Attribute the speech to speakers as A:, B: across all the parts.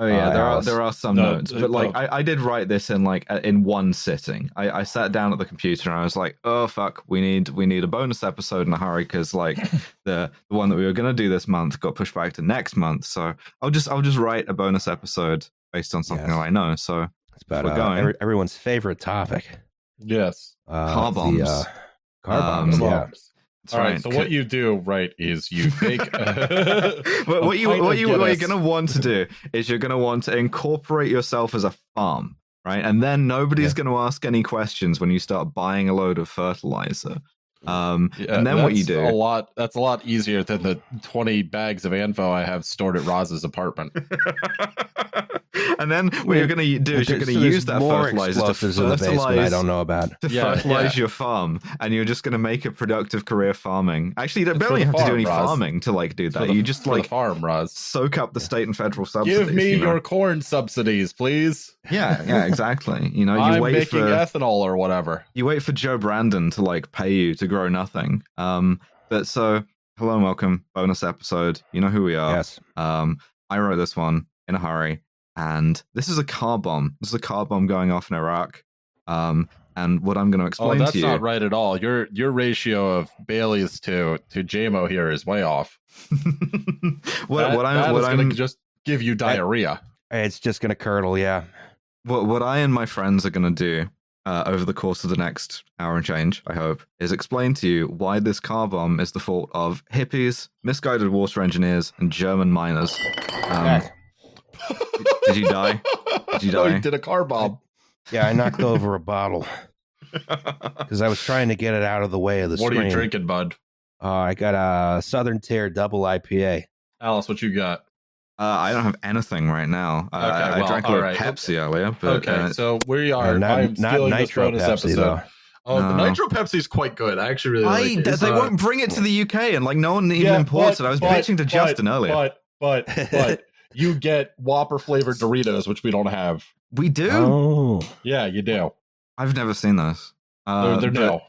A: Oh yeah,
B: Uh,
A: there are there are some
C: No,
A: notes,
C: uh,
A: but like
C: no.
A: I, I did write this in like uh, in one sitting. I, I sat down at the computer and I was like, oh fuck, we need we need a bonus episode in a hurry because like the the one that we were gonna do this month got pushed back to next month. So I'll just I'll just write a bonus episode based on something
B: Yes.
A: that I know. So
B: It's about
A: We're
B: uh,
A: going.
B: every- everyone's favorite topic.
C: Yes.
B: Uh,
A: Car
B: the,
A: bombs.
B: uh, car
A: Um,
B: bombs.
C: Come
B: yeah.
C: on.
A: That's
C: All right.
A: right.
C: So what you do, right, is you take.
A: but what you what you what you're gonna want to do is you're gonna want to incorporate yourself as a farm, right? And then nobody's
B: Yeah.
A: gonna ask any questions when you start buying a load of fertilizer. Um,
C: Yeah,
A: and then what you do?
C: a lot. That's a lot easier than the twenty bags of ANFO I have stored at Roz's apartment.
A: and then what you're gonna do is you're gonna
B: so
A: use that
B: more
A: fertilizer to
B: explosives in the basement I
A: fertilize
B: don't know about.
A: to
C: Yeah,
A: fertilize
C: yeah.
A: your farm, and you're just gonna make a productive career farming. Actually, you don't
C: It's for
A: barely
C: the
A: have to do any
C: Roz.
A: farming to like do that.
C: the-
A: you just like
C: farm, Roz.
A: soak up the state and federal subsidies.
C: Give me
A: you know?
C: your corn subsidies, please.
A: Yeah, yeah, exactly. You know, you
C: I'm
A: wait
C: making
A: for
C: ethanol or whatever.
A: you wait for Joe Brandon to like pay you to grow nothing. Um, but so hello and welcome, bonus episode. You know who we are.
B: Yes.
A: Um, I wrote this one in a hurry, and this is a car bomb. This is a car bomb going off in Iraq. Um, and what I'm going to
C: Oh,
A: explain
C: that's
A: to you.
C: not right at all. Your your ratio of Bailey's to to JMO here is way off.
A: what,
C: that,
A: what I'm, what
C: is
A: I'm,
C: gonna just give you diarrhea.
B: It's just going to curdle, yeah.
A: what what I and my friends are going to do uh, over the course of the next hour and change, I hope, is explain to you why this car bomb is the fault of hippies, misguided water engineers, and German miners. Um, did you die? Did you die?
C: No,
A: die?
C: he did a car bomb.
B: Yeah, I knocked over a bottle because I was trying to get it out of the way of the
C: what
B: stream.
C: are you drinking, bud?
B: Uh, I got a Southern Tier Double IPA.
C: Alice, what you got?
A: Uh, I don't have anything right now. Uh,
C: Okay,
A: I,
C: well,
A: I drank a little
C: alright.
A: Pepsi earlier, but
C: okay,
A: uh,
C: so we are.
B: Uh, not
C: I'm
B: not
C: stealing this
B: Nitro
C: bonus
B: Pepsi,
C: episode.
B: though.
C: Oh, the Nitro Pepsi is quite good. I actually really
A: I,
C: like it.
A: they
C: uh,
A: won't bring it to the UK, and like no one even
C: yeah,
A: imports
C: but-
A: it. I was
C: but-
A: bitching to
C: but-
A: Justin earlier.
C: But but but you get Whopper flavored Doritos, which we don't have.
A: we do.
B: Oh,
C: Yeah, you do.
A: I've never seen those. Uh,
C: they're they're new.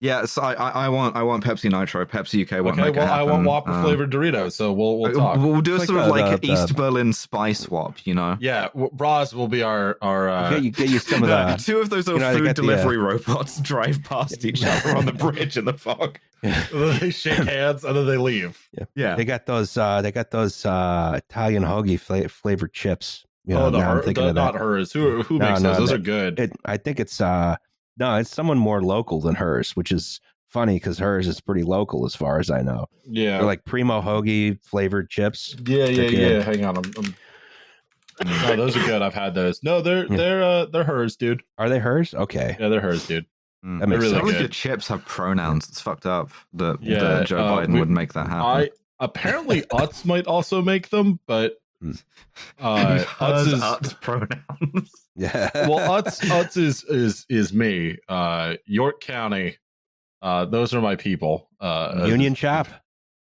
A: Yeah, so I, I, I want I want Pepsi Nitro. Pepsi UK won't
C: Okay,
A: make
C: well,
A: it
C: I want Whopper
A: Um,
C: flavored Doritos, so we'll we'll
A: uh,
C: talk.
A: We'll do a sort of like
B: the-
A: East Berlin spy swap, you know.
C: yeah, w- Roz will be our our. Uh,
B: get you get you some of the.
A: Two of those little
B: you know,
A: food
B: got the, uh,
A: delivery robots drive past each other on the bridge in the fog.
C: they shake hands and then they leave.
A: Yeah,
B: They got those. Uh, they got those uh, Italian hoagie fla- flavored chips. You know,
C: oh, the her,
B: thinking
C: the, not Herr's. Who who
B: No,
C: makes
B: no,
C: those? Those
B: that-
C: are good.
B: It, I think it's uh, no, it's someone more local than Herr's, which is funny because Herr's is pretty local as far as I know.
C: yeah,
B: They're like primo hoagie flavored chips.
C: yeah, yeah, yeah.
B: good.
C: Hang on, I'm, I'm... no, those are good. I've had those. No, they're
B: Yeah.
C: they're uh they're Herr's, dude.
B: Are they Herr's? Okay.
C: Yeah, they're Herr's, dude.
A: Mm.
B: That makes
C: really
A: None of your chips have pronouns. It's fucked up that,
C: Yeah,
A: that Joe
C: uh,
A: Biden
C: we-
A: would make that happen.
C: I apparently Utz might also make them, but
B: Mm.
C: uh, Utz is
A: Utz pronouns.
B: Yeah.
C: well, Utz Utz is is is me. Uh, York County. Uh, those are my people. Uh,
B: Union Shop.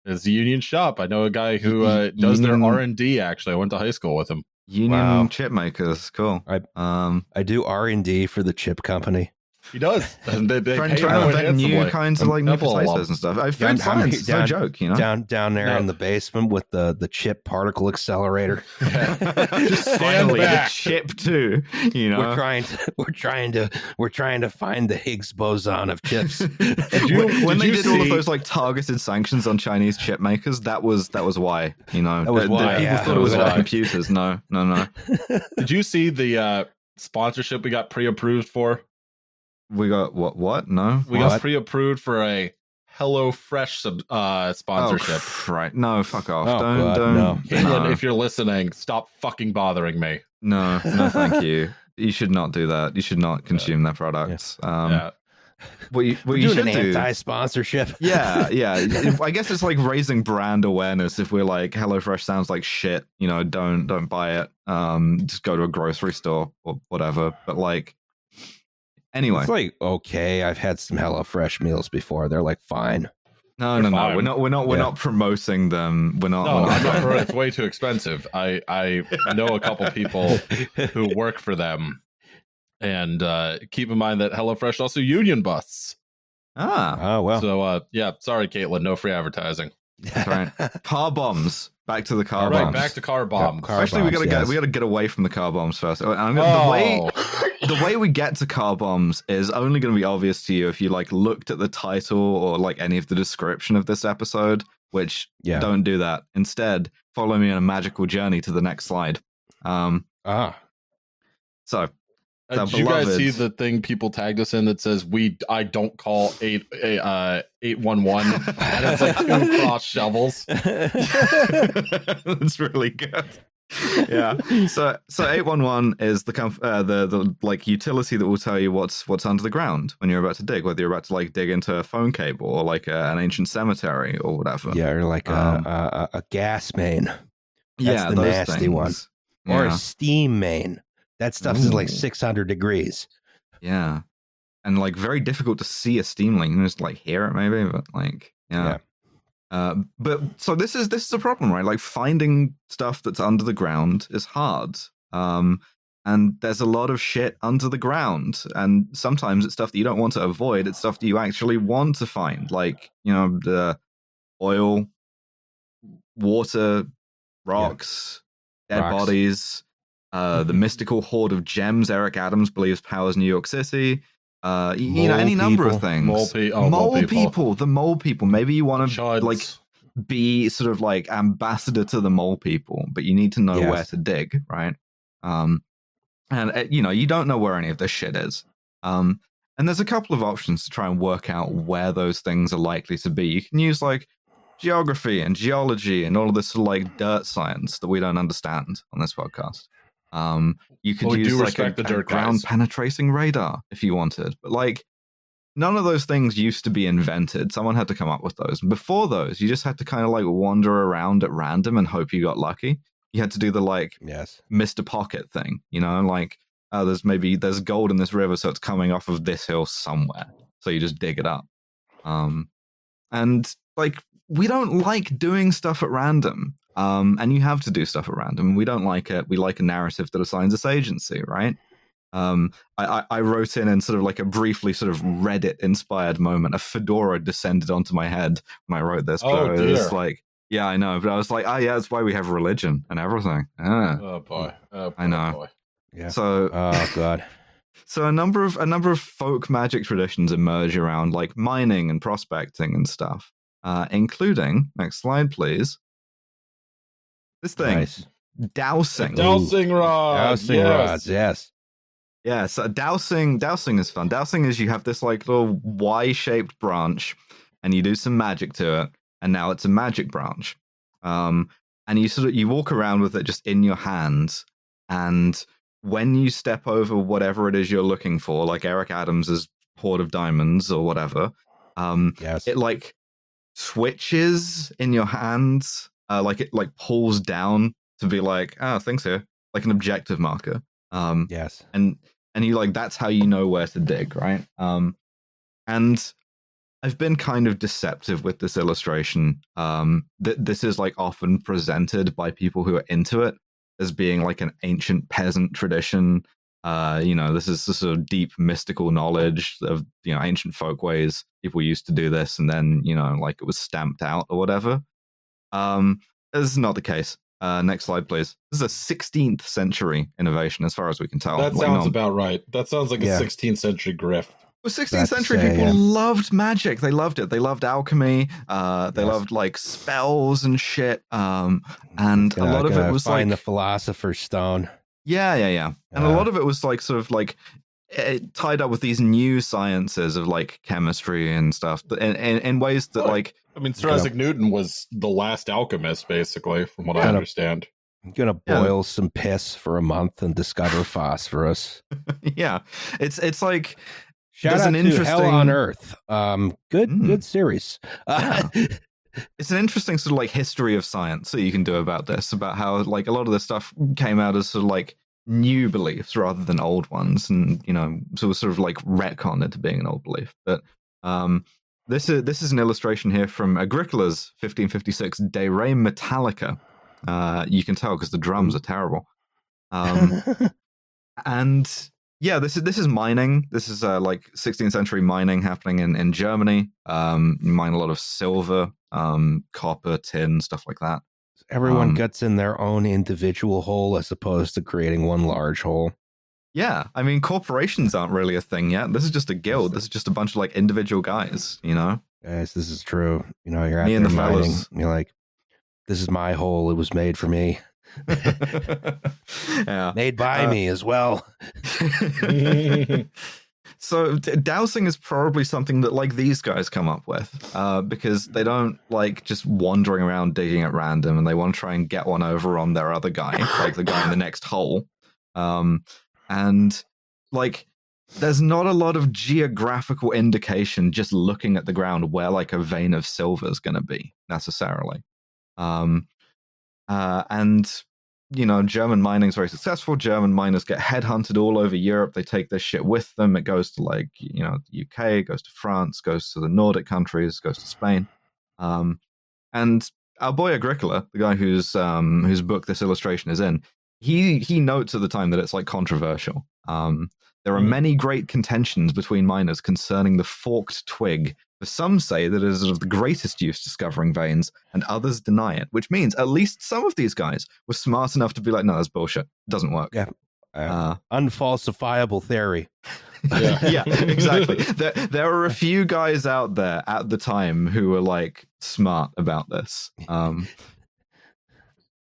C: It's the Union Shop. I know a guy who uh, does their R and D. Actually, I went to high school with him.
A: Union
B: Wow.
A: chip makers, cool.
B: I-
A: um,
B: I do R and D for the chip company.
C: He does. And they, they
A: trying,
C: pay
A: trying
C: him
A: to invent new
C: handsomely.
A: kinds of
C: I'm
A: like new
C: Apple alum.
A: potatoes and stuff. Food
B: I'm- I'm
A: science,
B: here
A: it's no
B: down-
A: joke, you know.
B: Down down there
C: No.
B: in the basement with the the chip particle accelerator.
C: Just stand
A: Finally, the
C: back.
A: chip too. You know,
B: We're trying to we're trying to we're trying to find the Higgs boson of chips.
C: Did you-
A: when when
C: did
A: they
C: you
A: did all of those like targeted sanctions on Chinese chip makers, that was that was why. You know,
B: That was
A: The- the
B: why,
A: people
B: yeah.
A: thought it
C: That
A: was
C: was
A: about computers. No, no, no.
C: Did you see the uh, sponsorship we got pre-approved for?
A: We got what? What? No.
C: We
A: What?
C: got pre-approved for a HelloFresh sub, uh, sponsorship.
A: Oh, right. No, fuck off.
B: Oh,
A: don't,
B: God,
A: don't.
B: no.
C: Caitlin,
A: no.
C: if you're listening, stop fucking bothering me.
A: no, no, thank you. You should not do that. You should not consume their products. Um,
C: yeah.
A: What you, what
B: We're
A: you should
B: an
A: do.
B: anti-sponsorship.
A: yeah, yeah. I guess it's like raising brand awareness. If we're like HelloFresh sounds like shit, you know, don't don't buy it. Um, just go to a grocery store or whatever. But like, anyway,
B: It's like okay, I've had some HelloFresh meals before. They're like fine.
A: no,
C: they're
A: no, no. We're not. We're not. We're
B: Yeah.
A: not promoting them. We're not.
C: No, I'm not
A: not-
C: It's way too expensive. I I know a couple people who work for them, and uh, keep in mind that HelloFresh also union busts.
A: ah,
B: Oh well.
C: So uh, yeah, sorry, Caitlin, no free advertising.
A: That's right. Car bombs. Back to the car
D: All right,
A: bombs.
D: back to car bombs.
B: car
A: Actually, we gotta get we gotta get away from the car bombs first. And I'm gonna- The way
D: Oh.
A: the way we get to car bombs is only going to be obvious to you if you like looked at the title or like any of the description of this episode. Which
B: Yeah.
A: don't do that. Instead, follow me on a magical journey to the next slide. Um,
B: Ah.
A: so
D: Uh,
A: The
D: did you guys see the thing people tagged us in that says we I don't call eight uh eight one one and it's like two cross shovels.
A: that's really good. Yeah. So so eight one one is the comf- uh, the the like utility that will tell you what's what's under the ground when you're about to dig, whether you're about to like dig into a phone cable or like a, an ancient cemetery or whatever.
B: yeah, or like
A: Um,
B: a, a, a gas main
A: yeah,
B: the
A: those
B: nasty one.
A: things.
B: or a steam main. That stuff is like 600 degrees.
A: Yeah. And like very difficult to see a steam link. You just like hear it maybe, but like yeah.
B: Yeah.
A: Uh, but so this is this is a problem, right? Like finding stuff that's under the ground is hard. Um and there's a lot of shit under the ground. And sometimes it's stuff that you don't want to avoid. It's stuff that you actually want to find. Like, you know, the oil, water, rocks, dead
B: Rocks.
A: bodies, uh, the mystical hoard of gems Eric Adams believes powers New York City. Uh, you know, any number of things.
D: Mole, pe- oh,
A: mole,
D: mole
A: people.
D: people.
A: the mole people. Maybe you want to like be sort of like ambassador to the mole people, but you need to know
B: Yes.
A: where to dig, right? Um, and uh, you know, you don't know where any of this shit is. Um, and there's a couple of options to try and work out where those things are likely to be. You can use like geography and geology and all of this sort of like dirt science that we don't understand on this podcast. Um, you could
D: Well,
A: use like a, a ground penetrating radar if you wanted, but like none of those things used to be invented. Someone had to come up with those. Before those, you just had to kind of like wander around at random and hope you got lucky. You had to do the like
B: Yes.
A: Mr. Pocket thing, you know, like oh, there's maybe there's gold in this river, so it's coming off of this hill somewhere. So you just dig it up. Um, and like we don't like doing stuff at random. Um, and you have to do stuff at random. We don't like it. We like a narrative that assigns us agency, right? Um, I, I, I wrote in and sort of like a briefly sort of Reddit inspired moment. A fedora descended onto my head when I wrote this. But
D: Oh,
A: I was
D: dear.
A: like, yeah, I know. But I was like, oh yeah, that's why we have religion and everything. Yeah.
D: Oh boy. Oh,
A: I know.
D: Boy.
B: Yeah.
A: So
B: Oh god.
A: so a number of a number of folk magic traditions emerge around like mining and prospecting and stuff, uh, including next slide, please. This thing,
B: Nice.
A: dowsing.
D: Dowsing rod.
B: Dowsing
D: yes.
B: rods. Yes.
A: Yeah, so dowsing dowsing is fun. Dowsing is you have this like little Y-shaped branch, and you do some magic to it, and now it's a magic branch. Um, and you sort of you walk around with it just in your hands, and when you step over whatever it is you're looking for, like Eric Adams's hoard of diamonds or whatever, um,
B: Yes.
A: it like switches in your hands, uh, like it like pulls down to be like, ah, things here, like an objective marker. Um,
B: yes.
A: and and you like that's how you know where to dig right um and i've been kind of deceptive with this illustration um th- this is like often presented by people who are into it as being like an ancient peasant tradition uh you know this is this sort of deep mystical knowledge of you know ancient folkways people used to do this and then you know like it was stamped out or whatever um this is not the case uh, next slide, please. This is a 16th century innovation, as far as we can tell.
C: That sounds
A: not-
C: about right. That sounds like
B: Yeah.
C: a 16th century grift.
A: Well, 16th
B: That's
A: century
B: say,
A: people
B: yeah.
A: loved magic. They loved it. They loved alchemy. Uh, they
B: Yes.
A: loved like spells and shit. Um, and a
B: Gonna-
A: lot of it was
B: find
A: like,
B: the philosopher's stone.
A: yeah, yeah, yeah. And a
B: Uh,
A: lot of it was like sort of like eh, tied up with these new sciences of like chemistry and stuff, and in, in, in ways that
D: Well,
A: like,
D: I mean, Sir Isaac Newton was the last alchemist, basically, from what I understand.
B: I'm gonna
A: Yeah.
B: boil some piss for a month and discover phosphorus.
A: yeah, it's it's like
B: Shout out
A: an
B: to Hell
A: interesting-
B: on Earth. Um, good,
A: Mm.
B: good series. Uh,
A: it's an interesting sort of like history of science that you can do about this about how like a lot of this stuff came out as sort of like new beliefs rather than old ones and you know so sort of like retcon into being an old belief but um this is this is an illustration here from agricola's 1556 de re metallica uh you can tell because the drums are terrible um and yeah, this is this is mining. This is uh, like 16th century mining happening in in Germany. Um, you mine a lot of silver, um, copper, tin, stuff like that.
B: Everyone
A: Um,
B: gets in their own individual hole as opposed to creating one large hole.
A: Yeah, I mean, corporations aren't really a thing yet. This is just a guild. This is just a bunch of like individual guys, you know.
B: Guys, this is true. You know, you're out
A: Me
B: there
A: and the
B: mining.
A: fellas.
B: You're like, this is my hole. It was made for me.
A: yeah.
B: Made by
A: Uh,
B: me as well.
A: so dowsing is probably something that like these guys come up with uh, because they don't like just wandering around digging at random and they want to try and get one over on their other guy like the guy in the next hole. Um, and like there's not a lot of geographical indication just looking at the ground where like a vein of silver is going to be necessarily. Um, uh, and you know, German mining is very successful. German miners get headhunted all over Europe. They take their shit with them. It goes to like, you know, the UK, goes to France, goes to the Nordic countries, goes to Spain. Um, and our boy Agricola, the guy whose um, whose book this illustration is in, he he notes at the time that it's like controversial. Um, there are
C: Mm.
A: many great contentions between miners concerning the forked twig. For some say that it is of the greatest use discovering veins, and others deny it, which means at least some of these guys were smart enough to be like, no, that's bullshit. It doesn't work.
B: Yeah.
A: Uh,
B: Unfalsifiable theory.
C: Yeah.
A: yeah, exactly. There, there are a few guys out there at the time who were like smart about this. Um,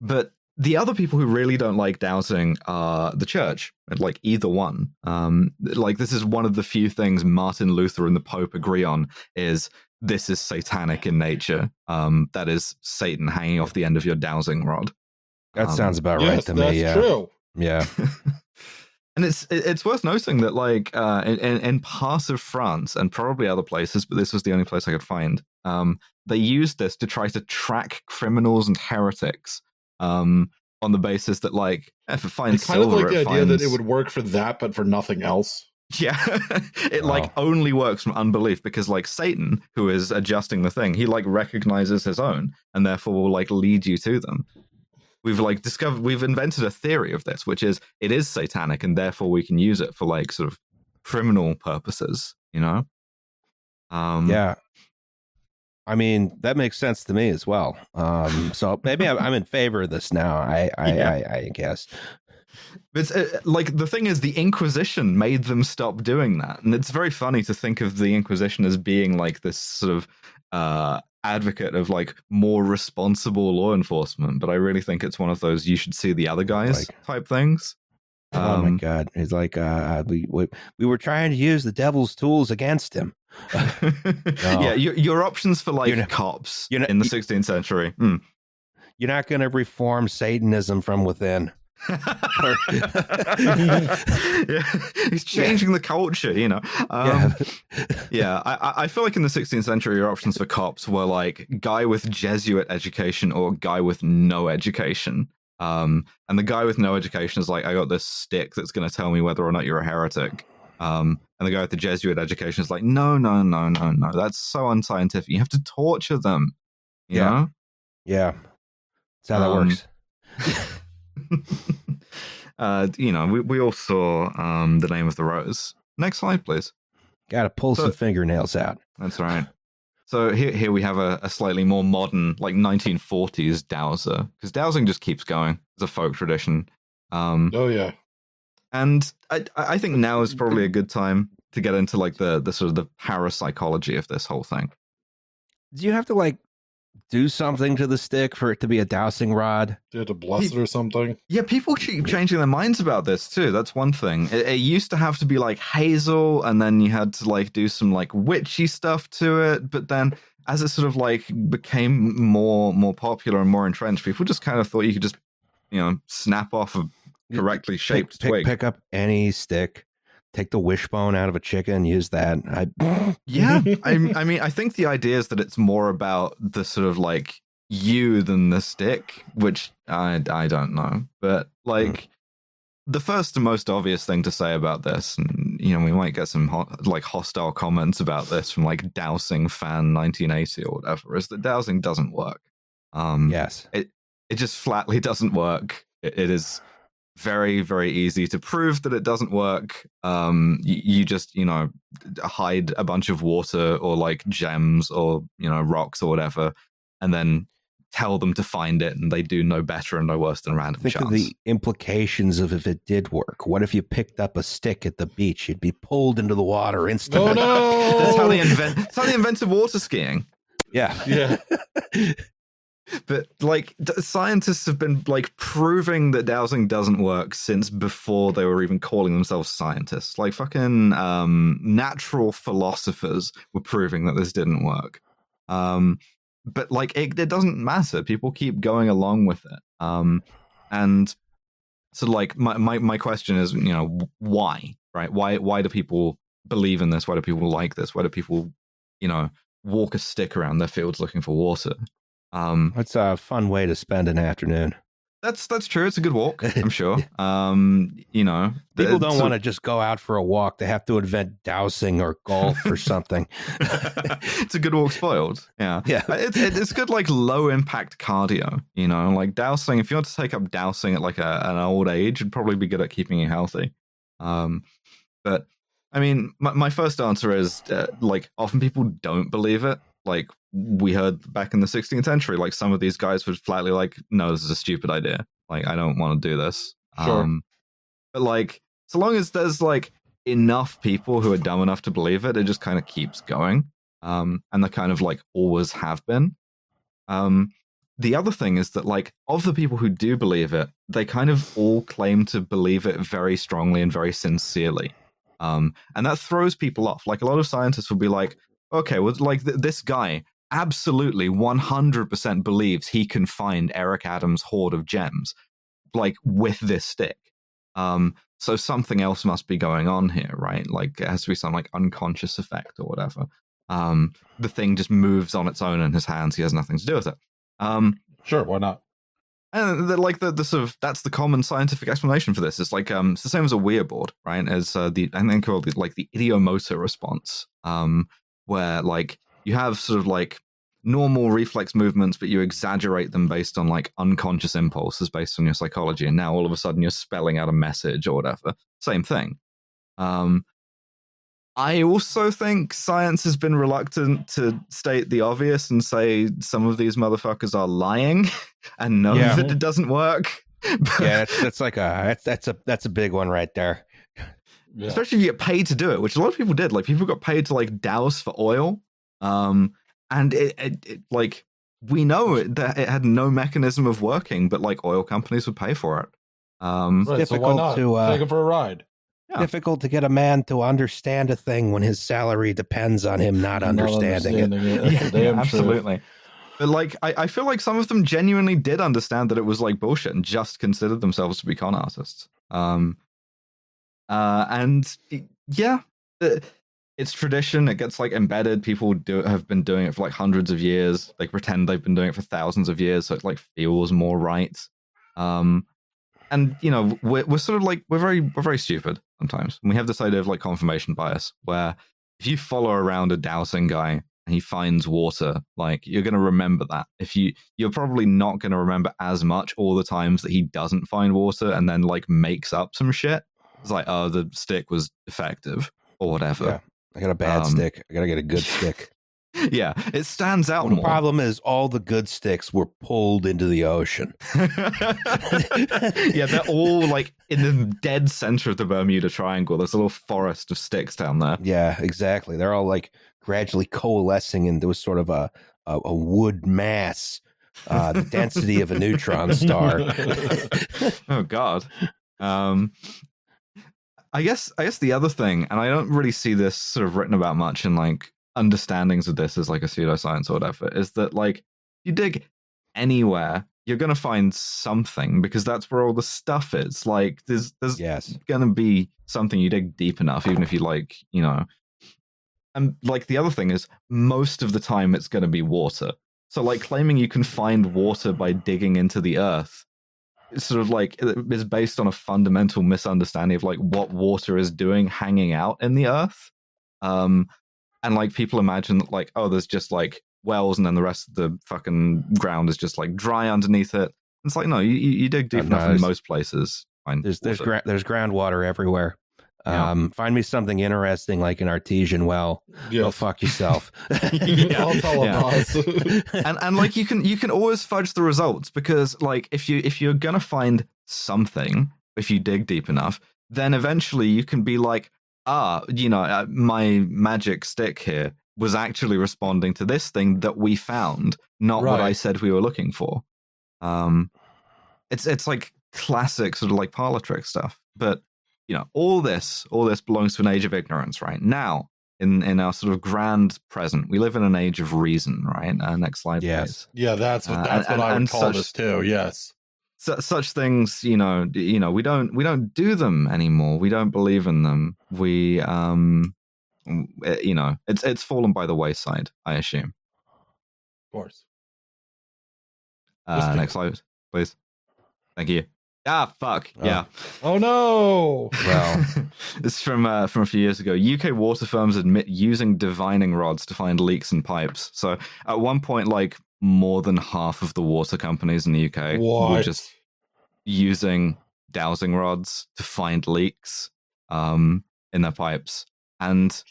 A: but the other people who really don't like dowsing are the church, like either one. Um, like this is one of the few things Martin Luther and the Pope agree on is this is satanic in nature. Um, that is Satan hanging off the end of your dowsing rod.
B: That
A: Um,
B: sounds about
C: yes,
B: right to
C: that's
B: me. Yeah.
C: true.
B: Yeah.
A: and it's it's worth noting that like uh, in, in in parts of France and probably other places, but this was the only place I could find. Um, they used this to try to track criminals and heretics. Um, on the basis that like if it
C: I
A: finds
C: kind of
A: silver,
C: like the
A: it
C: idea that it would work for that, but for nothing else.
A: Yeah, it
B: Wow.
A: like only works from unbelief because like Satan, who is adjusting the thing, he like recognizes his own and therefore will like lead you to them. We've like discovered we've invented a theory of this, which is it is satanic and therefore we can use it for like sort of criminal purposes, you know? Um
B: Yeah. I mean, that makes sense to me as well. Um, so maybe I'm, I'm in favor of this now. I, I,
A: Yeah.
B: I, I guess.
A: It's uh, like the thing is, the Inquisition made them stop doing that, and it's very funny to think of the Inquisition as being like this sort of uh, advocate of like more responsible law enforcement. But I really think it's one of those you should see the other guys
B: Like-
A: type things.
B: Oh my
A: Um,
B: God! It's like uh, we, we we were trying to use the devil's tools against him.
A: Yeah, your, your options for like
B: You're
A: cops
B: not-
A: in the 16th century. Hmm.
B: You're not going to reform Satanism from within.
A: yeah, he's changing the culture, you know. Um,
B: yeah.
A: Yeah, I- I feel like in the 16th century, your options for cops were like guy with Jesuit education or guy with no education. Um, and the guy with no education is like, I got this stick that's going to tell me whether or not you're a heretic. Um, and the guy with the Jesuit education is like, no, no, no, no, no, that's so unscientific. You have to torture them.
B: Yeah.
A: know?
B: yeah. That's how that
A: Um,
B: works.
A: uh, you know, we, we all saw um, the name of the rose. Next slide, please.
B: Got to pull some fingernails out.
A: That's right. So here, here we have a, a slightly more modern, like 1940s dowser, because dowsing just keeps going. It's a folk tradition, um,
C: Oh yeah.
A: and I, I think now is probably a good time to get into like the the sort of the parapsychology of this whole thing.
B: Do you have to like do something to the stick for it to be a dowsing rod?
C: Do you have to bless it or something?
A: Yeah, people keep changing their minds about this too. That's one thing. It, it used to have to be like hazel, and then you had to like do some like witchy stuff to it. But then, as it sort of like became more more popular and more entrenched, people just kind of thought you could just, you know, snap off a correctly shaped
B: pick,
A: twig.
B: Pick, pick up any stick, take the wishbone out of a chicken, use that. I,
A: Yeah, I, I mean, I think the idea is that it's more about the sort of like you than the stick, which I I don't know, but like the first and most obvious thing to say about this, and you know, we might get some like hostile comments about this from like dowsing fan 1980 or whatever, is that dowsing doesn't work. Um,
B: yes.
A: it just flatly doesn't work. It, it is very very easy to prove that it doesn't work um you, you just you know hide a bunch of water or like gems or you know rocks or whatever and then tell them to find it and they do no better and no worse than random
B: Think
A: chance
B: of the implications of if it did work. What if you picked up a stick at the beach? You'd be pulled into the water instantly.
C: Oh no!
A: that's how they invent that's how they invented water skiing
B: Yeah.
C: Yeah.
A: but like scientists have been like proving that dowsing doesn't work since before they were even calling themselves scientists. Like fucking um natural philosophers were proving that this didn't work. Um but like it, it doesn't matter. People keep going along with it. Um and so like my, my my question is you know why right? Why why do people believe in this? Why do people like this? Why do people you know walk a stick around their fields looking for water um
B: It's a fun way to spend an afternoon.
A: that's that's true. It's a good walk, I'm sure. Um, you know,
B: People don't want to just go out for a walk. They have to invent dowsing or golf or something.
A: it's a good walk spoiled. Yeah,
B: Yeah.
A: it's it's good like low impact cardio. You know, like dowsing. If you want to take up dowsing at like a, an old age, you'd probably be good at keeping you healthy. Um, but I mean, my, my first answer is uh, like often people don't believe it. Like we heard back in the 16th century, like some of these guys were flatly like, "No, this is a stupid idea. Like I don't want to do this."
C: Sure.
A: Um, but like, so long as there's like enough people who are dumb enough to believe it, it just kind of keeps going. Um, and they kind of like always have been. Um, the other thing is that like of the people who do believe it, they kind of all claim to believe it very strongly and very sincerely. Um, and that throws people off. Like a lot of scientists will be like, okay, well, like th- this guy absolutely 100% believes he can find Eric Adams' hoard of gems, like with this stick. Um, so something else must be going on here, right? Like it has to be some like unconscious effect or whatever. Um, the thing just moves on its own in his hands. He has nothing to do with it. Um,
C: Sure, why not?
A: and the, like the, the sort of that's the common scientific explanation for this. It's like um, it's the same as a Ouija board, right? As uh, the I think called the, like the ideomotor response, um, where like you have sort of like normal reflex movements, but you exaggerate them based on like unconscious impulses based on your psychology, and now all of a sudden you're spelling out a message or whatever. Same thing. Um, I also think science has been reluctant to state the obvious and say some of these motherfuckers are lying and know
B: Yeah.
A: that it doesn't work. But-
B: yeah, that's, that's like a that's that's a that's a big one right there.
C: Yeah.
A: especially if you get paid to do it, which a lot of people did. Like people got paid to like dowse for oil, um, and it, it, it like we know that it had no mechanism of working, but like oil companies would pay for it. Um,
C: right, so why
B: difficult
C: not?
B: to, uh,
C: Take him for a ride.
A: Yeah.
B: Difficult to get a man to understand a thing when his salary depends on him not understanding it.
C: understanding
A: yeah,
C: Damn true.
A: absolutely. But like, I, I feel like some of them genuinely did understand that it was like bullshit and just considered themselves to be con artists. Um, uh, and it- yeah, uh, it's tradition. It gets like embedded. People do have been doing it for like hundreds of years. They pretend they've been doing it for thousands of years, so it like feels more right. Um, and you know, we're we're sort of like we're very we're very stupid sometimes. And we have this idea of like confirmation bias, where if you follow around a dowsing guy and he finds water, like you're going to remember that. If you, you're probably not going to remember as much all the times that he doesn't find water and then like makes up some shit. It's like, oh, the stick was defective or whatever.
B: Yeah. I got a bad
A: Um,
B: stick. I gotta get a good stick.
A: Yeah, it stands out
B: the
A: more.
B: problem is all the good sticks were pulled into the ocean.
A: yeah, they're all like in the dead center of the Bermuda Triangle. There's a little forest of sticks down there.
B: Yeah, exactly. They're all like gradually coalescing into a sort of a a, a wood mass, uh, the density of a neutron star.
A: oh god um i guess i guess the other thing and i don't really see this sort of written about much in like understandings of this as like a pseudoscience or whatever is that like you dig anywhere you're gonna find something because that's where all the stuff is. Like there's there's
B: yes.
A: gonna be something you dig deep enough even if you like you know. And like the other thing is most of the time it's gonna be water. So like claiming you can find water by digging into the earth sort of like is based on a fundamental misunderstanding of like what water is doing hanging out in the earth. Um and like people imagine that like oh there's just like wells and then the rest of the fucking ground is just like dry underneath it. It's like no you, you dig deep
B: Oh, no,
A: enough in most places
B: There's there's gra- there's groundwater everywhere.
A: Yeah.
B: Um, find me something interesting like an artesian well. Go
C: Yes.
B: fuck yourself.
A: Yeah.
C: I'll tell
A: Yeah. and and like you can you can always fudge the results because like if you if you're gonna find something if you dig deep enough then eventually you can be like ah you know uh, my magic stick here was actually responding to this thing that we found not what i said we were looking for um it's it's like classic sort of like parlor trick stuff but you know all this all this belongs to an age of ignorance right now in in our sort of grand present we live in an age of reason right uh, next slide
B: Yes.
A: please
C: yeah, that's what
A: Uh,
C: that's
A: and-
C: what I
A: and
C: would call
A: such-
C: this too. Yes.
A: Su such things you know you know we don't we don't do them anymore we don't believe in them we um eh, you know it's it's fallen by the wayside i assume
C: Of course.
A: uh, next slide please thank you ah fuck
B: Oh.
A: yeah
C: Oh no.
B: Well,
A: it's from uh, from a few years ago. UK water firms admit using divining rods to find leaks in pipes. So at one point, like more than half of the water companies in the UK were just using dowsing rods to find leaks um, in their pipes, and
C: Jesus.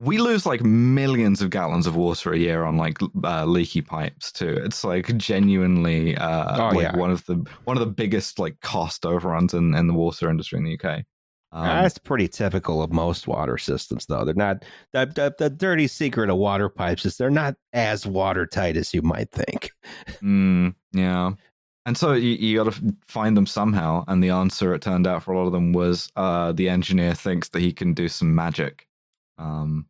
A: We lose like millions of gallons of water a year on like uh, leaky pipes too. It's like genuinely uh,
B: Oh,
A: like
B: yeah.
A: one of the one of the biggest like cost overruns in, in the water industry in the UK. Um,
B: That's pretty typical of most water systems, though. They're not the, the the dirty secret of water pipes is they're not as watertight as you might think.
A: Mm, yeah. And so you, you got to find them somehow. And the answer, it turned out, for a lot of them was uh, the engineer thinks that he can do some magic. Um,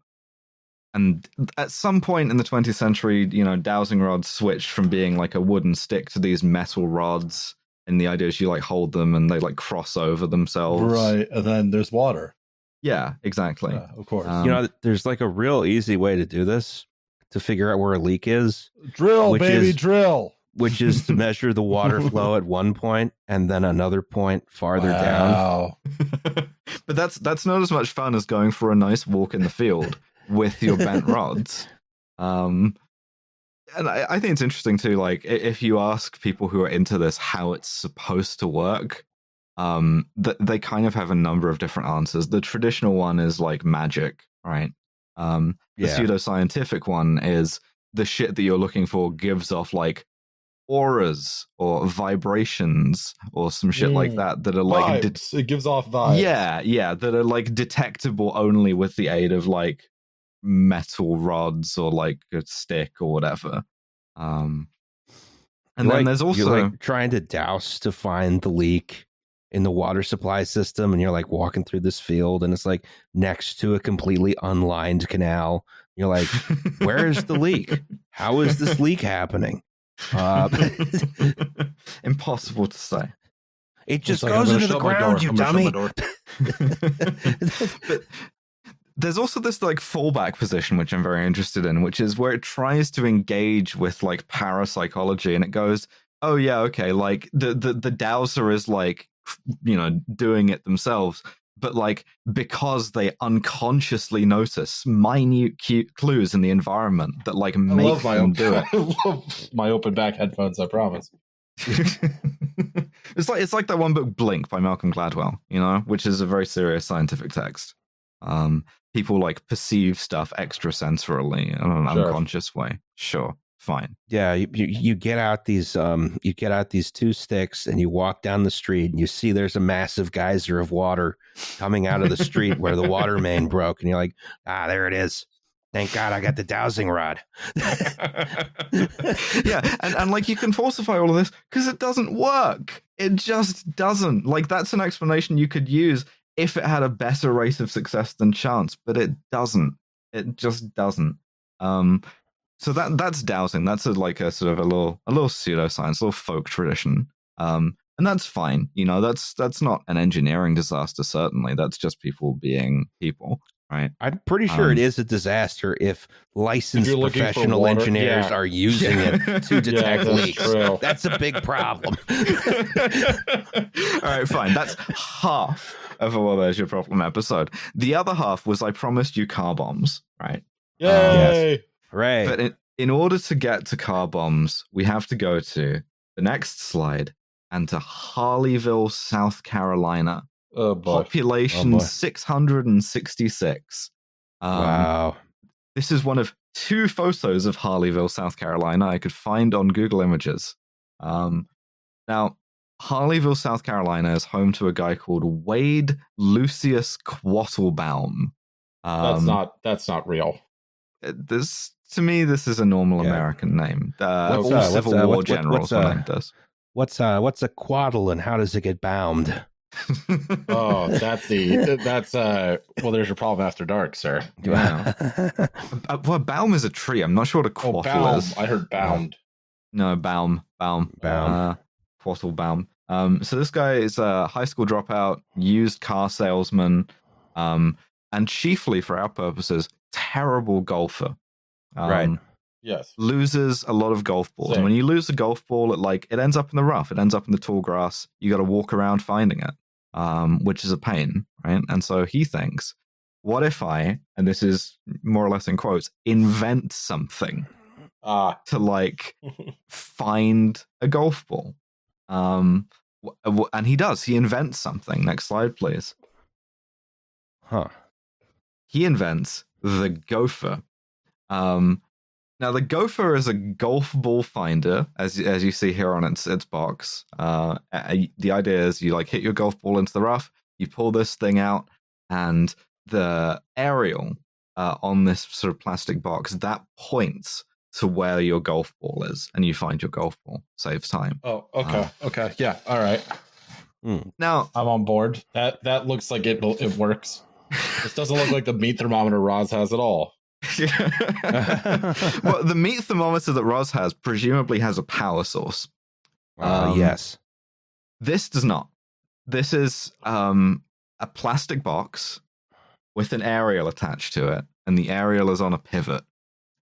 A: and at some point in the 20th century, you know, dowsing rods switched from being like a wooden stick to these metal rods. And the idea is you like hold them and they like cross over themselves.
C: Right, and then there's water.
A: Yeah, exactly.
C: Yeah, of course.
A: Um,
B: you know, there's like a real easy way to do this to figure out where a leak is,
C: drill,
B: which
C: baby,
B: is-
C: drill.
B: which is to measure the water flow at one point and then another point farther down.
A: But that's that's not as much fun as going for a nice walk in the field with your bent rods. Um, and I, I think it's interesting too. Like, if you ask people who are into this how it's supposed to work, um, that they kind of have a number of different answers. The traditional one is like magic, right? Um, the
B: Yeah.
A: pseudoscientific one is the shit that you're looking for gives off like auras or vibrations or some shit like
C: Mm.
A: that that are like de-
C: it gives off vibes.
A: yeah, yeah, that are like detectable only with the aid of like metal rods or like a stick or whatever. Um, and
B: You're
A: then
B: like-
A: there's also
B: you're like trying to dowse to find the leak in the water supply system, and you're like walking through this field, and it's like next to a completely unlined canal. You're like, where is the leak? How is this leak happening? Uh,
A: Impossible to say.
B: it just
C: like,
B: goes into the ground, you
C: I'm gonna
B: dummy.
C: shut my door.
A: but there's also this like fallback position which I'm very interested in, which is where it tries to engage with like parapsychology, and it goes, "Oh yeah, okay, like the the the dowser is like you know doing it themselves." But like because they unconsciously notice minute cute clues in the environment that like
C: I
A: make
C: love my
A: them do it.
C: I love my open back headphones. I promise.
A: it's like it's like that one book Blink by Malcolm Gladwell, you know, which is a very serious scientific text. Um, people like perceive stuff extrasensorily in an
C: Sure.
A: unconscious way. Sure, fine.
B: Yeah, you, you you get out these um you get out these two sticks and you walk down the street and you see there's a massive geyser of water coming out of the street where the water main broke and you're like, ah, there it is. Thank God I got the dowsing rod.
A: yeah, and, and like you can falsify all of this because it doesn't work. It just doesn't. Like that's an explanation you could use if it had a better rate of success than chance, but it doesn't. It just doesn't. Um, so that that's dowsing. That's a, like a sort of a little a little pseudoscience, a little folk tradition. Um, and that's fine. You know, that's that's not an engineering disaster. Certainly, that's just people being people, right?
B: I'm pretty sure
A: Um,
B: it is a disaster if licensed
C: you're looking for
B: professional
C: water-
B: engineers
C: yeah.
B: are using it to detect
C: that's
B: leaks.
C: true.
B: That's a big problem.
A: All right, fine. That's half of a Well There's Your Problem episode. The other half was I promised you car bombs, right?
C: Yay!
B: Right.
A: But in, in order to get to car bombs, we have to go to the next slide, and to Harleyville, South Carolina.
C: Oh boy.
A: Population
C: Oh, boy.
A: 666. Um,
B: wow.
A: This is one of two photos of Harleyville, South Carolina, I could find on Google Images. Um, now, Harleyville, South Carolina is home to a guy called Wade Lucius Quattlebaum. Um,
C: That's not that's not real.
A: this to me. This is a normal
B: Yeah.
A: American name. Uh,
B: What's,
A: all
B: uh,
A: Civil
B: uh,
A: War
B: what- what- what's,
A: were
B: uh,
A: named this.
B: What's uh what's a quaddle and how does it get bound?
C: Oh, that's the that's uh well there's your problem after dark, sir.
A: Yeah. Uh, well, Baum is a tree. I'm not sure what a
C: Oh,
A: quattle is.
C: I heard bound.
A: No, Baum. Baum.
B: Baum.
A: Uh, Quattlebaum. Um, so this guy is a high school dropout, used car salesman, um, and chiefly for our purposes, terrible golfer. Um,
B: Right.
C: Yes.
A: Loses a lot of golf balls.
C: Same.
A: And when you lose a golf ball, it like it ends up in the rough. It ends up in the tall grass. You got to walk around finding it, um, which is a pain, right? And so he thinks, what if I, and this is more or less in quotes, invent something
C: Ah.
A: to like find a golf ball. Um, w- w- and he does. He invents something. Next slide, please.
B: huh.
A: He invents the gopher. Um, now the gopher is a golf ball finder, as as you see here on its its box. Uh, the idea is you like hit your golf ball into the rough, you pull this thing out, and the aerial uh, on this sort of plastic box that points to where your golf ball is, and you find your golf ball. Saves time.
C: Oh, okay. Okay. Yeah. All right.
A: Now,
C: I'm on board. That that looks like it it works. This doesn't look like the meat thermometer Roz has at all.
A: well, the meat thermometer that Roz has presumably has a power source.
B: Uh,
A: Um,
B: yes.
A: This does not. This is um, a plastic box with an aerial attached to it, and the aerial is on a pivot,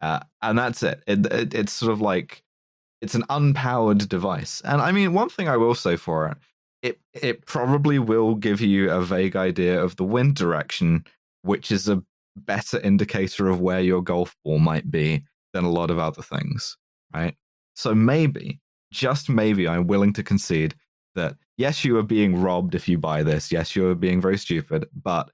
A: uh, and that's it. It, it. It's sort of like it's an unpowered device. And I mean, one thing I will say for it, it it probably will give you a vague idea of the wind direction, which is a better indicator of where your golf ball might be than a lot of other things, right? So maybe, just maybe, I'm willing to concede that yes, you are being robbed if you buy this. Yes, you are being very stupid, but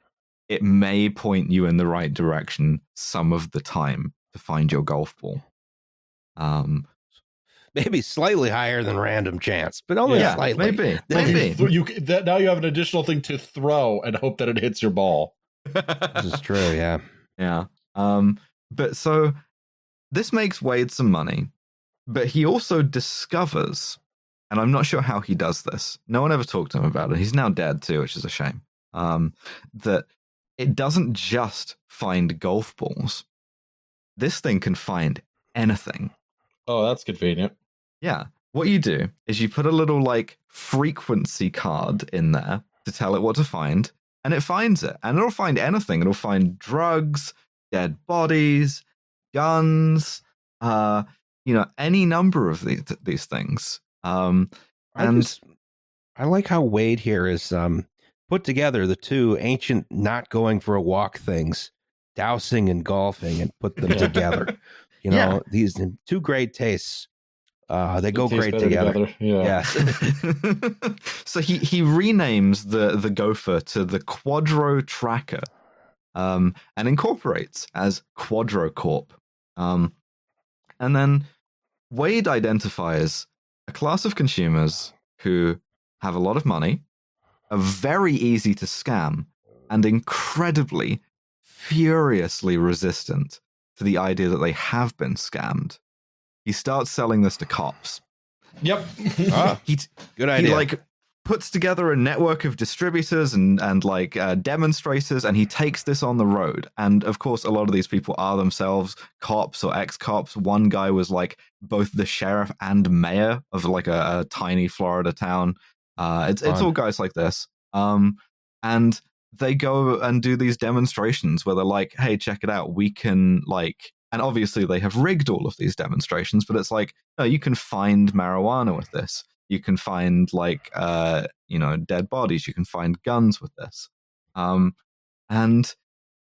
A: it may point you in the right direction some of the time to find your golf ball. Um,
B: Maybe slightly higher than random chance, but only
A: yeah,
B: slightly.
A: maybe,
C: Well, you
A: maybe.
C: you that now you have an additional thing to throw and hope that it hits your ball.
B: This is true, yeah.
A: Yeah. Um, but so this makes Wade some money, but he also discovers, and I'm not sure how he does this. No one ever talked to him about it. He's now dead too, which is a shame. Um, that it doesn't just find golf balls. This thing can find anything.
C: Oh, that's convenient.
A: Yeah. What you do is you put a little like frequency card in there to tell it what to find, and it finds it. And it'll find anything. It'll find drugs, dead bodies, guns, uh, you know, any number of these these things. Um,
B: I
A: And-
B: just- I like how Wade here is um put together the two ancient not going for a walk things, dowsing and golfing, and put them together. You know,
A: Yeah.
B: these two great tastes. Uh, they go
C: It
B: great
C: better
B: together.
C: Yeah.
B: Yes.
A: so he he renames the the gopher to the Quadro Tracker, um, and incorporates as Quadrocorp. Um, and then Wade identifies a class of consumers who have a lot of money, are very easy to scam, and incredibly, furiously resistant to the idea that they have been scammed. He starts selling this to cops.
C: Yep.
B: Ah,
A: He
B: good
A: he like puts together a network of distributors and and like uh, demonstrators and he takes this on the road. And of course a lot of these people are themselves cops or ex-cops. One guy was like both the sheriff and mayor of like a, a tiny florida town. Uh it's it's all guys like this. Um and they go and do these demonstrations where they're like hey check it out. We can like and obviously they have rigged all of these demonstrations but it's like no you can find marijuana with this. You can find like uh you know dead bodies. You can find guns with this. Um and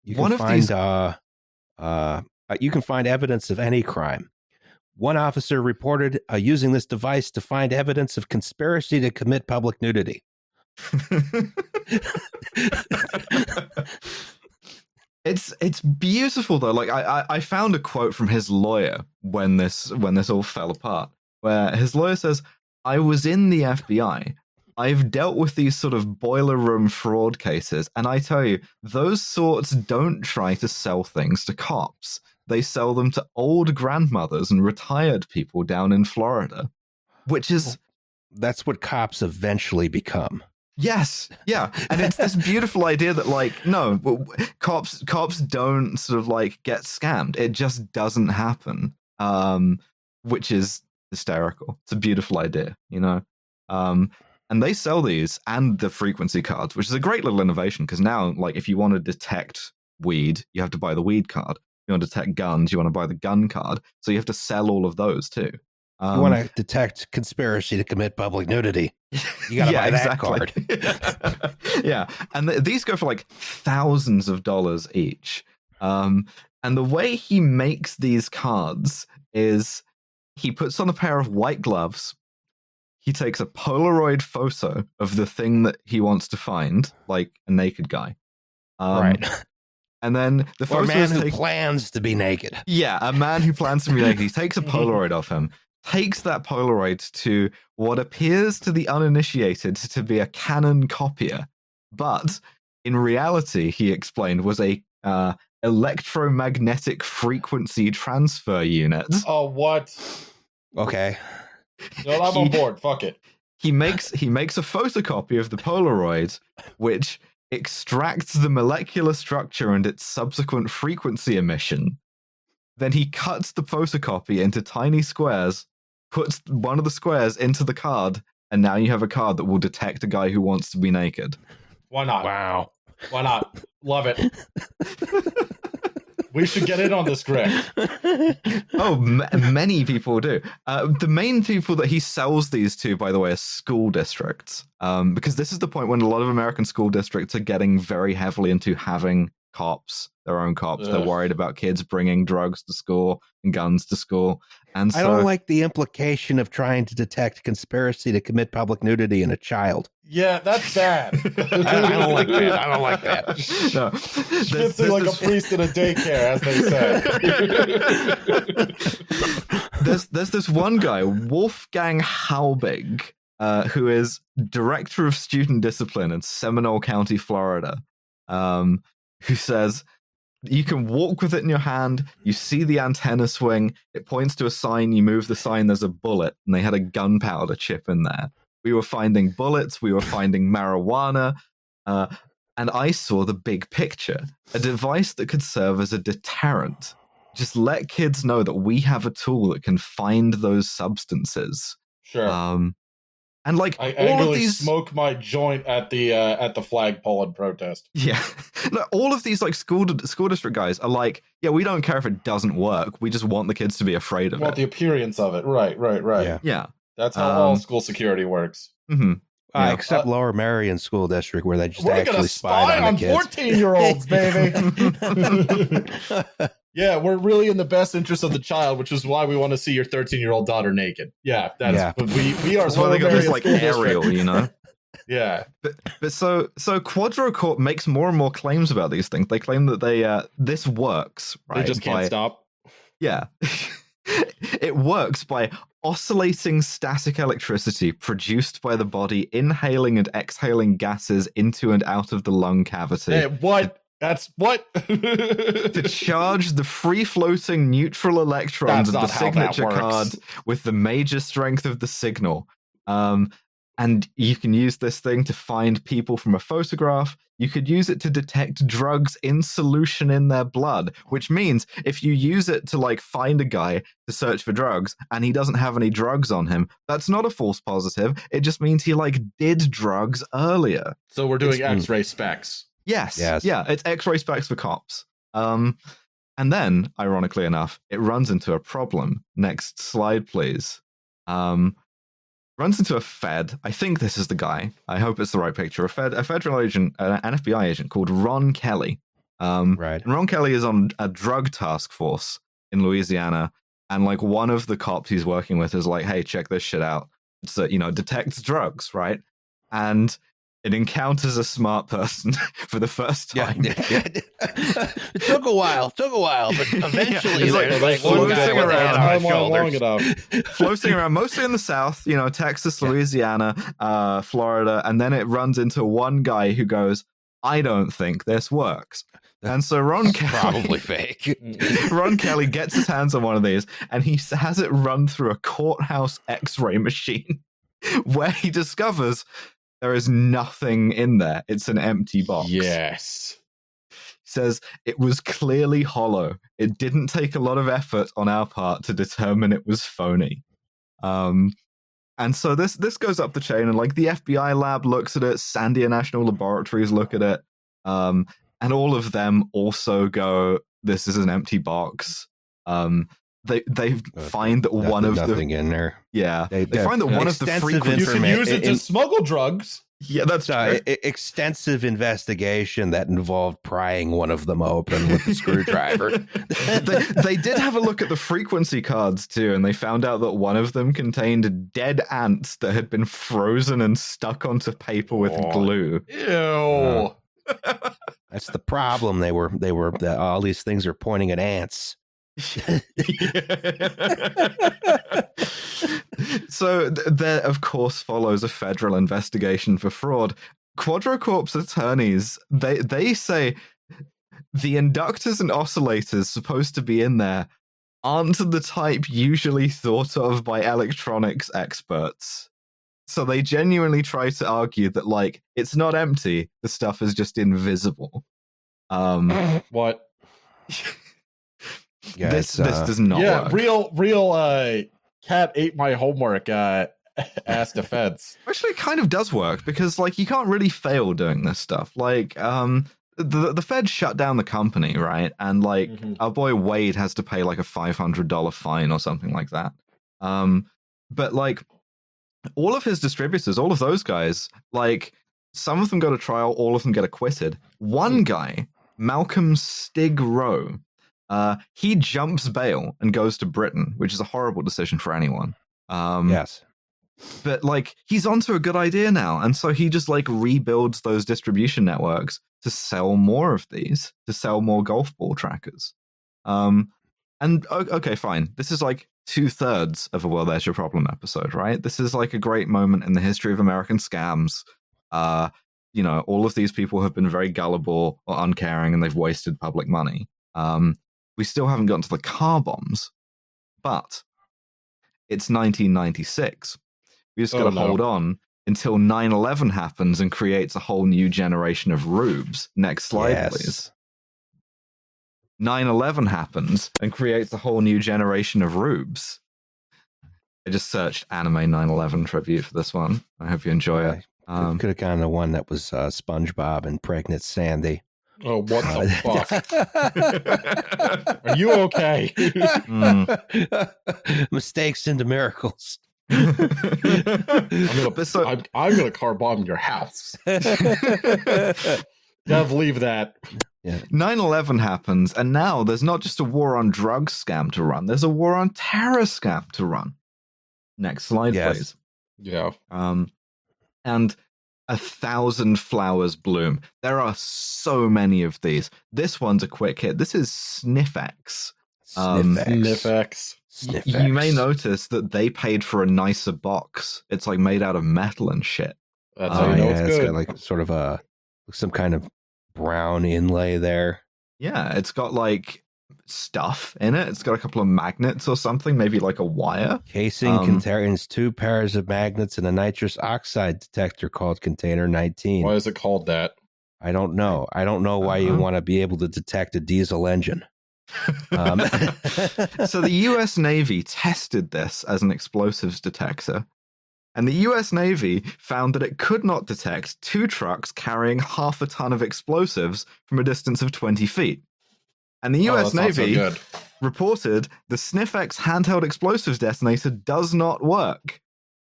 B: you can
A: one of
B: find
A: these-
B: uh, uh, you can find evidence of any crime. One officer reported uh, using this device to find evidence of conspiracy to commit public nudity.
A: it's it's beautiful though. Like I, I I found a quote from his lawyer when this when this all fell apart, where his lawyer says, "I was in the FBI. I've dealt with these sort of boiler room fraud cases, and I tell you, those sorts don't try to sell things to cops. They sell them to old grandmothers and retired people down in Florida, which is."
B: That's what cops eventually become.
A: Yes, yeah, and it's this beautiful idea that like no, cops cops don't sort of like get scammed. It just doesn't happen, um, which is hysterical. It's a beautiful idea, you know. Um, and they sell these and the frequency cards, which is a great little innovation because now, like, if you want to detect weed, you have to buy the weed card. If you want to detect guns, you want to buy the gun card. So you have to sell all of those too. Um,
B: you want to detect conspiracy to commit public nudity. You gotta buy that card.
A: yeah, and th- these go for like thousands of dollars each. Um, and the way he makes these cards is he puts on a pair of white gloves. He takes a Polaroid photo of the thing that he wants to find, like a naked guy. Um,
B: right.
A: And then the
B: Or a man who
A: taken-
B: plans to be naked.
A: yeah, a man who plans to be naked. He takes a Polaroid of him, takes that Polaroid to what appears to the uninitiated to be a Canon copier, but in reality, he explained, was a uh, electromagnetic frequency transfer unit.
C: Oh, what?
B: Okay.
C: No, I'm on board. Fuck it.
A: He makes he makes a photocopy of the Polaroid, which extracts the molecular structure and its subsequent frequency emission. Then he cuts the photocopy into tiny squares, puts one of the squares into the card, and now you have a card that will detect a guy who wants to be naked.
C: Why not?
B: Wow.
C: Why not? Love it. we should get in on this, Greg.
A: oh, m- many people do. Uh, the main people that he sells these to, by the way, are school districts. Um, because this is the point when a lot of American school districts are getting very heavily into having cops, their own cops. They're worried about kids bringing drugs to school and guns to school. And so,
B: I don't like the implication of trying to detect conspiracy to commit public nudity in a child.
C: Yeah, that's bad.
B: I, I don't like that. I don't like that.
A: no,
C: Fits
A: There's-
C: in like
A: there's
C: a priest in a daycare, as they say.
A: there's there's this one guy, Wolfgang Halbig, uh, who is director of student discipline in Seminole County, Florida, um, who says you can walk with it in your hand. You see the antenna swing. It points to a sign. You move the sign. There's a bullet, and they had a gunpowder chip in there. We were finding bullets. We were finding marijuana. Uh, and I saw the big picture a device that could serve as a deterrent. Just let kids know that we have a tool that can find those substances.
C: Sure.
A: Um, and like
C: I
A: all of these,
C: smoke my joint at the uh, at the flagpole in protest.
A: yeah, no, all of these like school school district guys are like, yeah, we don't care if it doesn't work. We just want the kids to be afraid of
C: Want
A: it.
C: the appearance of it. Right, right, right.
B: Yeah.
A: yeah.
C: That's how all
A: Um,
C: school security works.
A: hmm
B: Uh,
A: Yeah.
B: except Lower Merion School District, where they just
C: We're
B: actually
C: gonna spy
B: on
C: on 14 year olds, baby. yeah, we're really in the best interest of the child, which is why we want to see your 13 year old daughter naked. Yeah, that's
B: Yeah.
C: we we are
A: That's why they got this like
C: School District.
A: aerial, you know.
C: Yeah,
A: But so so Quadrocorp makes more and more claims about these things. They claim that they uh this works, right?
C: they just can't
A: by-
C: stop.
A: Yeah. it works by oscillating static electricity produced by the body inhaling and exhaling gases into and out of the lung cavity
C: Hey, what? That's what?
A: to charge the free floating neutral electrons of the
C: not how that
A: signature card with the major strength of the signal. Um, and you can use this thing to find people from a photograph. You could use it to detect drugs in solution in their blood, which means if you use it to like find a guy to search for drugs and he doesn't have any drugs on him, that's not a false positive. It just means he like did drugs earlier.
C: so we're doing
A: It's-
C: X-ray specs.
A: Yes.
B: Yes.
A: Yeah, it's X-ray specs for cops. Um, and then, ironically enough, it runs into a problem. Next slide, please. Um, runs into a Fed. I think this is the guy. I hope it's the right picture. A Fed, a federal agent, uh, an FBI agent called Ron Kelly. Um,
B: Right.
A: and Ron Kelly is on a drug task force in Louisiana, and like one of the cops he's working with is like, "Hey, check this shit out." It's uh, you know detects drugs, right? And it encounters a smart person for the first
B: Yeah,
A: time.
B: it took a while. Took a while, but eventually,
A: it's like- like floating
B: guy with a
A: around.
B: hand on his
C: Time long, long enough.
A: floating around mostly in the south you know texas
B: Yeah.
A: louisiana uh, florida and then it runs into one guy who goes i don't think this works and so ron kelly
B: Probably fake.
A: ron kelly gets his hands on one of these and he has it run through a courthouse x-ray machine where he discovers there is nothing in there it's an empty box
C: Yes.
A: says it was clearly hollow. It didn't take a lot of effort on our part to determine it was phony. Um, and so this this goes up the chain, and like the FBI lab looks at it, Sandia National Laboratories look at it, um, and all of them also go, "This is an empty box." Um, they they
B: Uh,
A: find that one
B: Nothing-
A: of the
B: nothing in there.
A: yeah
B: They-
A: they find that one of the
B: extensive
A: frequent
C: You can use it to
B: in-
C: smuggle drugs.
A: yeah that's
B: Uh,
A: true.
B: extensive investigation that involved prying one of them open with a screwdriver.
A: they, they did have a look at the frequency cards too, and they found out that one of them contained dead ants that had been frozen and stuck onto paper with
C: Oh.
A: glue.
C: Ew.
B: That's the problem. They were they were the, all these things are pointing at ants.
A: so th- there, of course, follows a federal investigation for fraud. Quadrocorp's attorneys they they say the inductors and oscillators supposed to be in there aren't the type usually thought of by electronics experts. So they genuinely try to argue that like it's not empty, the stuff is just invisible. Um
C: What?
B: Yeah,
A: this this
B: uh,
A: does not
C: yeah,
A: work.
C: real, real. Uh, cat ate my homework. Uh, ass defense.
A: Actually, it kind of does work because, like, you can't really fail doing this stuff. Like, um, the the Fed shut down the company, right? And like,
C: Mhm.
A: our boy Wade has to pay like a five hundred dollar fine or something like that. Um, but like, all of his distributors, all of those guys, like, some of them go to trial, all of them get acquitted. One guy, Malcolm Stig Rowe, uh, he jumps bail and goes to Britain, which is a horrible decision for anyone. Um,
B: yes.
A: but like he's onto a good idea now and so he just like rebuilds those distribution networks to sell more of these to sell more golf ball trackers. Um and okay fine. This is like two-thirds of a well there's your problem episode right? This is like a great moment in the history of american scams. Uh you know all of these people have been very gullible or uncaring and they've wasted public money. Um we still haven't gotten to the car bombs but it's 1996 we just got to
C: Oh, no.
A: hold on until 9-11 happens and creates a whole new generation of rubes. Next slide,
B: Yes.
A: please. 9-11 happens and creates a whole new generation of rubes. I just searched anime 9-11 tribute for this one. I hope you enjoy it. Um,
B: Could have gone the one that was uh, SpongeBob and pregnant Sandy.
C: Oh, what the fuck? Are you okay?
A: mm.
B: Mistakes into miracles.
C: I'm gonna,
A: But so-
C: I'm, I'm gonna car bomb your house. Dev, leave that.
A: 9-11 happens and now there's not just a war on drugs scam to run there's a war on terror scam to run next slide
B: Yes.
A: please
C: Yeah.
A: um, and a thousand flowers bloom. There are so many of these. This one's a quick hit. This is Sniffex. Um,
C: Nifx.
B: Sniff
A: you may notice that they paid for a nicer box. It's like made out of metal and shit.
C: That's
A: Oh,
C: how you know
B: yeah,
C: it's
B: it's
C: good.
B: got like sort of a some kind of brown inlay there.
A: yeah it's got like stuff in it it's got a couple of magnets or something maybe like a wire
B: Casing
A: Um,
B: contains two pairs of magnets and a nitrous oxide detector called container 19.
C: Why is it called that?
B: I don't know. I don't know why you
A: Uh-huh.
B: want to be able to detect a diesel engine. Um,
A: so the US Navy tested this as an explosives detector. And the US Navy found that it could not detect two trucks carrying half a ton of explosives from a distance of 20 feet. And the
C: Oh,
A: US
C: that's not so
A: Navy reported the Sniffex handheld explosives detonator does not work.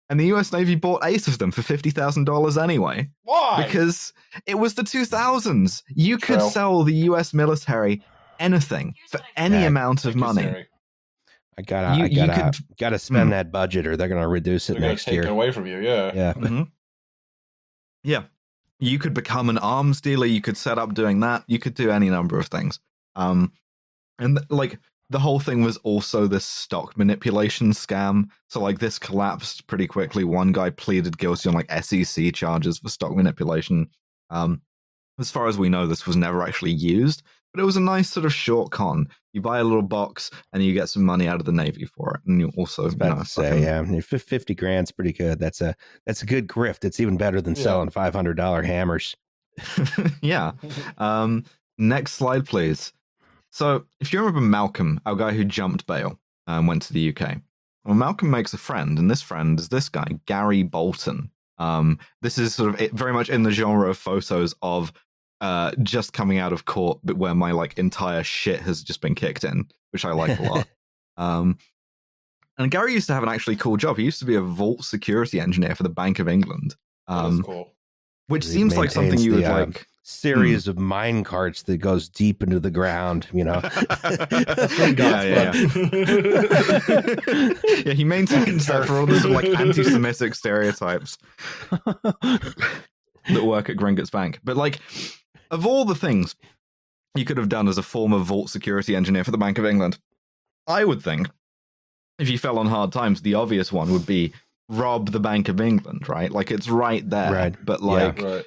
A: And the US Navy bought eight of them for $50,000 anyway
C: Why?
A: because it was the 2000s. You could sell the US military anything for any
B: Yeah,
A: amount of money.
C: Siri.
B: I gotta,
A: You-
B: I gotta,
A: could-
B: gotta spend
A: Hmm.
B: that budget, or they're gonna reduce it
C: They're gonna
B: next
C: take
B: year.
C: it away from you. Yeah.
B: Yeah,
A: Mhm. Yeah. You could become an arms dealer. You could set up doing that. You could do any number of things. Um, and like the whole thing was also this stock manipulation scam. So like this collapsed pretty quickly. One guy pleaded guilty on like SEC charges for stock manipulation. Um, as far as we know, this was never actually used, but it was a nice sort of short con. You buy a little box and you get some money out of the navy for it, and you also
B: was
A: you know,
B: to say,
A: fucking-
B: yeah, I mean, fif- fifty grand's pretty good. That's a that's a good grift. It's even better than
C: Yeah.
B: selling five hundred dollar hammers.
A: yeah. Um, next slide, please. So, if you remember Malcolm, our guy who jumped bail and went to the UK, well, Malcolm makes a friend, and this friend is this guy, Gary Bolton. Um, this is sort of it- very much in the genre of photos of uh, just coming out of court, but where my like entire shit has just been kicked in, which I like a lot. Um, and Gary used to have an actually cool job. He used to be a vault security engineer for the Bank of England, um,
C: That's cool.
A: Which
B: He
A: seems like something you would
B: the,
A: like. Hmm.
B: Series of mine carts that goes deep into the ground. You know,
A: yeah, yeah, yeah. yeah, he maintains that for all the sort of, like anti-Semitic stereotypes that work at Gringotts Bank. But like, of all the things you could have done as a former vault security engineer for the Bank of England, I would think if you fell on hard times, the obvious one would be rob the Bank of England, right? Like it's right there.
B: Right.
A: But
B: Yeah.
A: like
C: Right.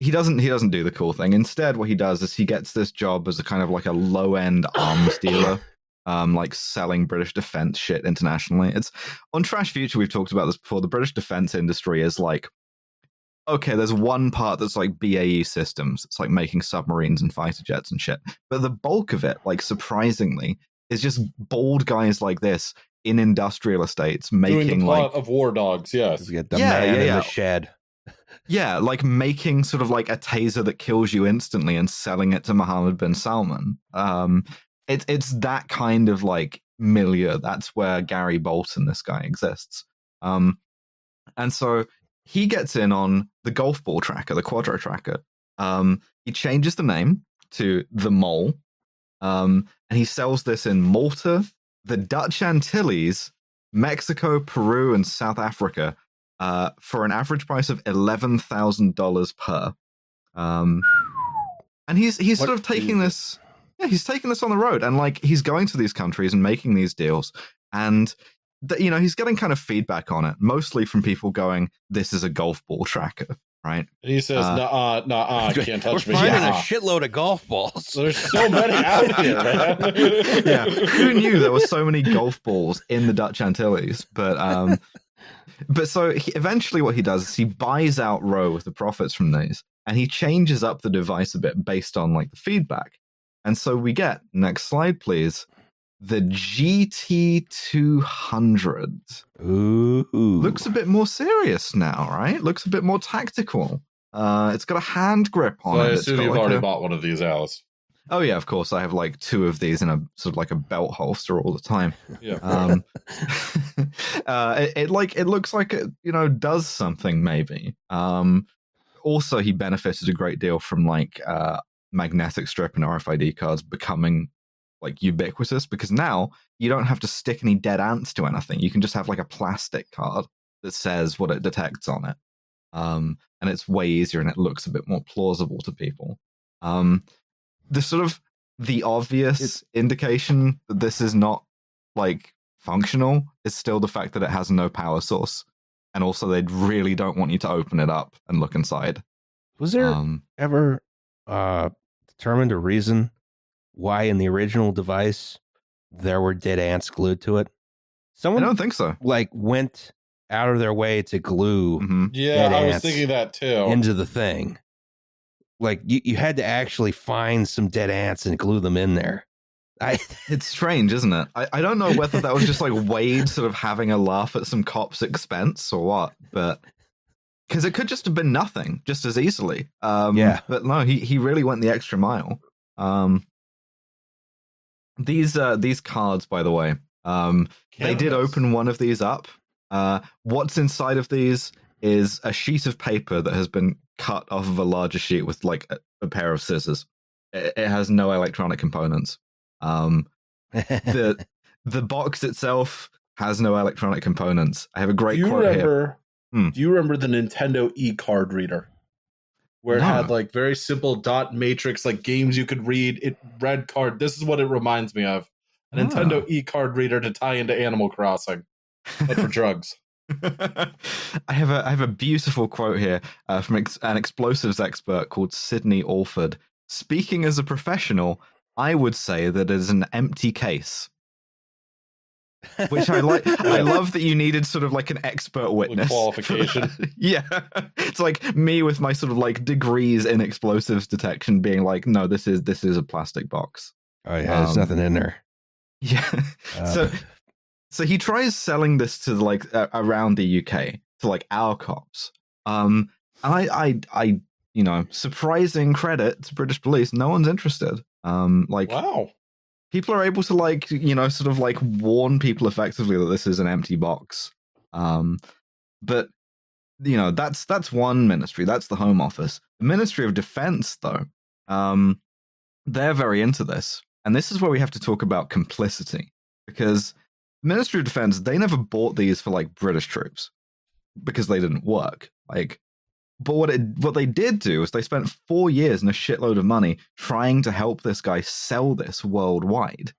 A: he doesn't he doesn't do the cool thing. Instead, what he does is he gets this job as a kind of like a low end arms dealer, um, like selling British defense shit internationally. It's on Trash Future. We've talked about this before. The British defense industry is like okay. There's one part that's like BAE systems. It's like making submarines and fighter jets and shit. But the bulk of it, like surprisingly, is just bald guys like this in industrial estates
C: Doing
A: making
C: the
A: like
C: of War Dogs. Yes.
B: you get the
A: Yeah,
B: man
A: yeah,
B: in
A: yeah.
B: the shed.
A: Yeah, like making sort of like a taser that kills you instantly and selling it to Mohammed bin Salman. Um, it's it's that kind of like milieu. That's where Gary Bolton, this guy, exists. Um, and so he gets in on the golf ball tracker, the Quadro tracker. Um, he changes the name to the Mole, um, and he sells this in Malta, the Dutch Antilles, Mexico, Peru, and South Africa uh, for an average price of eleven thousand dollars per. Um, and he's he's
C: What
A: sort of taking
C: is-
A: this. Yeah, he's taking this on the road, and like he's going to these countries and making these deals, and th- you know he's getting kind of feedback on it, mostly from people going, "This is a golf ball tracker," right?
C: And he says,
A: Uh,
C: "Nah, nah, uh, can't touch
B: We're
C: me."
B: finding
C: Yeah.
B: a shitload of golf balls.
C: There's so many out here, man.
A: yeah, who knew there were so many golf balls in the Dutch Antilles? But um, but so he, eventually, what he does is he buys out Row with the profits from these, and he changes up the device a bit based on like the feedback. And so we get next slide, please. The GT two hundred
B: Ooh,
A: looks a bit more serious now, right? Looks a bit more tactical. Uh, it's got a hand grip on
C: So
A: it. It's
C: assume you've
A: like
C: already
A: a-
C: bought one of these, Alice.
A: Oh yeah, of course. I have like two of these in a sort of like a belt holster all the time.
C: Yeah.
A: Um, uh, it, it like it looks like it you know does something maybe. Um, also, he benefited a great deal from like uh, magnetic strip and RFID cards becoming like ubiquitous because now you don't have to stick any dead ants to anything. You can just have like a plastic card that says what it detects on it. Um, and it's way easier and it looks a bit more plausible to people. Um, the sort of the obvious indication that this is not like functional is still the fact that it has no power source. And also, they really don't want you to open it up and look inside.
B: was there
A: Um,
B: ever uh, determined a reason why in the original device there were dead ants glued to it?
A: Someone I
B: Someone
A: don't think so.
B: like went out of their way to glue
A: hmm
C: Yeah,
B: Dead
C: I was thinking that too.
B: into the thing. Like you, you had to actually find some dead ants and glue them in there. I
A: It's strange, isn't it? I, I don't know whether that was just like Wade sort of having a laugh at some cop's expense or what, but because it could just have been nothing just as easily. Um,
B: Yeah.
A: But no, he, he really went the extra mile. Um, these uh, these cards, by the way, um, they did open one of these up. Uh, what's inside of these is a sheet of paper that has been cut off of a larger sheet with like a, a pair of scissors. It, it has no electronic components. Um, the the box itself has no electronic components. I have a great
C: do you
A: quote here. Hmm.
C: Do you remember the Nintendo e card reader? Where it had like very simple dot matrix, like games you could read. It red card. This is what it reminds me of: a. Nintendo e card reader to tie into Animal Crossing, but for drugs.
A: I have a I have a beautiful quote here uh, from ex- an explosives expert called Sidney Alford. Speaking as a professional, I would say that it is an empty case. Which I like. I love that you needed sort of like an expert witness for
C: qualification.
A: Yeah, it's like me with my sort of like degrees in explosives detection, being like, no, this is this is a plastic box.
B: Oh yeah, there's
A: Um,
B: nothing in there.
A: Yeah.
B: Uh,
A: so so he tries selling this to like uh, around the UK to like our cops. Um, and I, I, I, you know, surprising credit to British police. No one's interested. Um, like
C: Wow.
A: People are able to like, you know, sort of like warn people effectively that this is an empty box. Um, but you know, that's that's one ministry. That's the Home Office. The Ministry of Defense, though, um, they're very into this, and this is where we have to talk about complicity because Ministry of Defense they never bought these for like British troops because they didn't work. Like, but what it what they did do is they spent four years and a shitload of money trying to help this guy sell this worldwide.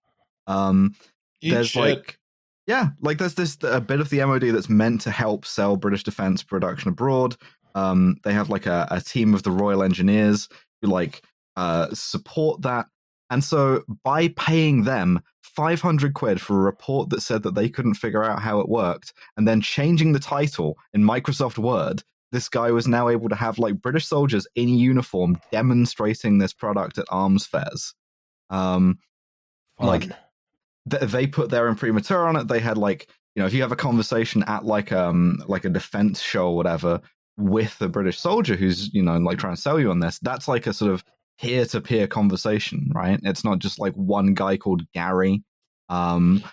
A: Um,
C: Eat
A: there's
C: shit.
A: like yeah like there's this a bit of the mod that's meant to help sell british defense production abroad um they have like a, a team of the royal engineers who like uh support that and so by paying them 500 quid for a report that said that they couldn't figure out how it worked and then changing the title in microsoft word this guy was now able to have like british soldiers in uniform demonstrating this product at arms fairs um like, th- they put their imprimatur on it. They had like you know if you have a conversation at like um like a defense show or whatever with a British soldier who's you know like trying to sell you on this, that's like a sort of peer to peer conversation, right? It's not just like one guy called Gary. Um,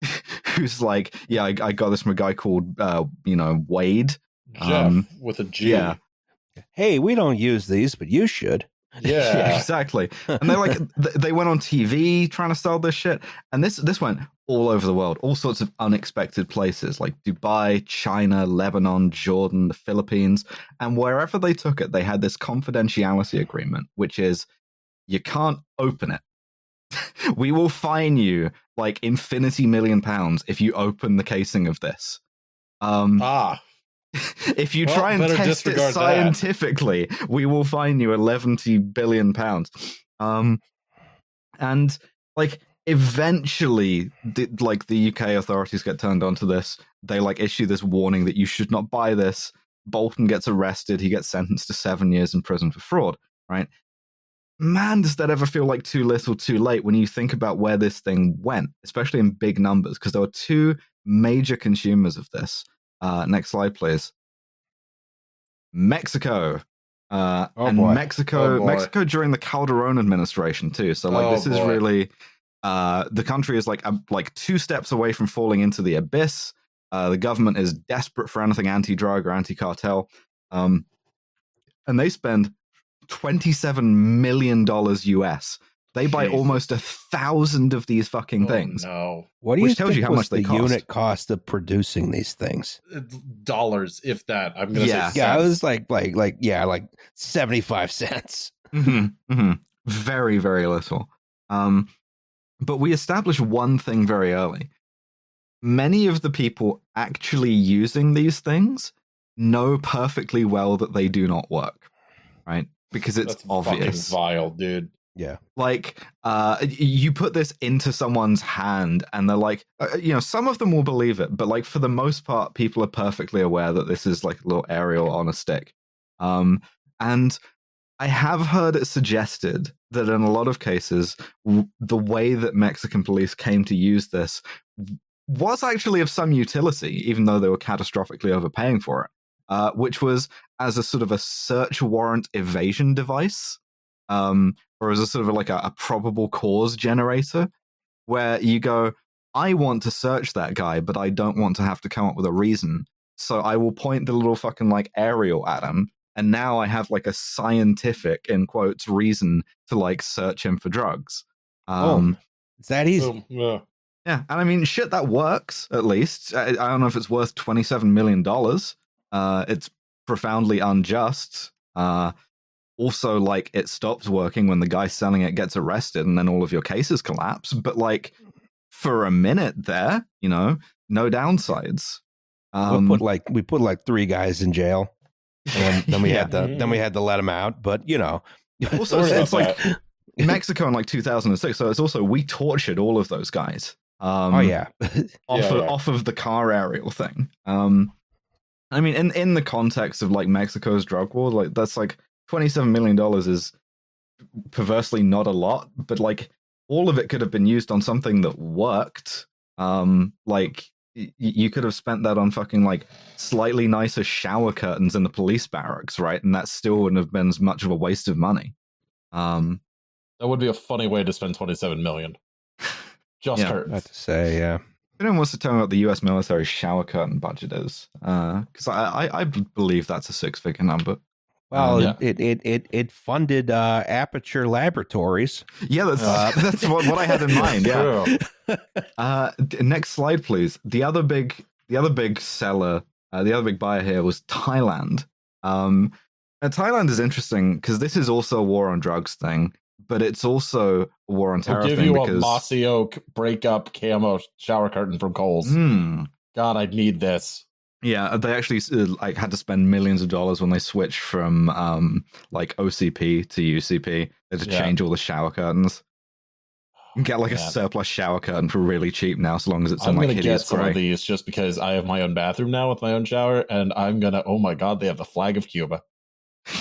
A: who's like, yeah, I, I got this from a guy called, uh, you know, Wade.
C: Jeff
A: um,
C: with a G.
A: yeah.
B: hey, we don't use these, but you should.
C: Yeah.
A: exactly. And they like they went on TV trying to sell this shit, and this this went all over the world, all sorts of unexpected places like Dubai, China, Lebanon, Jordan, the Philippines, and wherever they took it, they had this confidentiality agreement, which is you can't open it. we will fine you like infinity million pounds if you open the casing of this. Um,
C: Ah.
A: if you
C: Well,
A: try and test it
C: disregard that.
A: scientifically, we will fine you 11 billion pounds. Um, and like eventually, the, like the UK authorities get turned onto this. They like issue this warning that you should not buy this. Bolton gets arrested. He gets sentenced to seven years in prison for fraud. Right? Man, does that ever feel like too little, too late when you think about where this thing went, especially in big numbers? Because there were two major consumers of this. Uh, next slide, please. Mexico. Uh,
B: Oh,
A: and
B: boy.
A: Mexico,
C: Oh.
A: Mexico during the Calderon administration too. So like
C: Oh,
A: this is
C: boy.
A: really uh, the country is like um, like two steps away from falling into the abyss. Uh, the government is desperate for anything anti-drug or anti-cartel, um, and they spend twenty-seven million dollars US. They buy almost a thousand of these fucking
C: Oh,
A: things.
C: no.
B: What do you
A: tells
B: think
A: you how much
B: the
A: cost.
B: unit cost of producing these things?
C: Uh, Dollars, if that. I'm gonna
A: Yeah.
C: say
B: Yeah, it
C: cents.
B: was like like like yeah, like seventy five cents.
A: hmm hmm Very, very little. Um, but we established one thing very early. Many of the people actually using these things know perfectly well that they do not work, right? Because it's
C: That's fucking
A: obvious.
C: vile, dude.
B: Yeah,
A: Like, uh, you put this into someone's hand, and they're like, uh, you know, some of them will believe it, but like for the most part, people are perfectly aware that this is like a little aerial on a stick. Um, and I have heard it suggested that in a lot of cases, w- the way that Mexican police came to use this was actually of some utility, even though they were catastrophically overpaying for it, uh, which was as a sort of a search warrant evasion device, um, or as a sort of like a, a probable cause generator, where you go, I want to search that guy, but I don't want to have to come up with a reason. So I will point the little fucking like aerial at him, and now I have like a scientific in quotes reason to like search him for drugs. Um,
B: is that easy?
C: Boom. Yeah.
A: Yeah, and I mean, shit, that works at least. I, I don't know if it's worth twenty-seven million dollars. Uh, it's profoundly unjust. Uh, also, like, it stops working when the guy selling it gets arrested, and then all of your cases collapse. But like, for a minute there, you know, no downsides. Um,
B: we put like we put like three guys in jail, and then we
A: Yeah.
B: had to then we had to let them out. But you know,
A: also, it's
C: about
A: like Mexico in like 2006. So it's also we tortured all of those guys. Um,
B: oh yeah,
A: off
C: Yeah,
A: of,
C: yeah.
A: off of the car aerial thing. Um, I mean, in in the context of like Mexico's drug war, like that's like twenty seven million dollars is perversely not a lot, but like all of it could have been used on something that worked. Um, like y- you could have spent that on fucking like slightly nicer shower curtains in the police barracks, right? And that still wouldn't have been as much of a waste of money. Um,
C: That would be a funny way to spend 27 million. Just
A: Yeah.
C: hurts.
B: about to say yeah.
A: Anyone wants to tell me what the U.S. military shower curtain budget is? Because I I believe that's a six figure number.
B: Well,
C: yeah.
B: it, it it it funded uh, Aperture Laboratories.
A: Yeah, that's
B: Uh,
A: that's what, what I had in mind. Yeah.
C: True.
A: Uh, next slide, please. The other big the other big seller, uh, the other big buyer here was Thailand. Um, and Thailand is interesting because this is also a war on drugs thing, but it's also a war on terror
C: I'll give
A: thing
C: you
A: because
C: a mossy oak breakup camo shower curtain from Kohl's.
A: Hmm.
C: God, I'd need this.
A: Yeah, they actually uh, like had to spend millions of dollars when they switched from um like OCP to UCP. They had to
C: Yeah.
A: change all the shower curtains. Get like a surplus shower curtain for really cheap now, so long as it's
C: I'm
A: in like
C: gonna get some
A: gray.
C: of these just because I have my own bathroom now with my own shower, and I'm gonna. Oh my god, they have the flag of Cuba.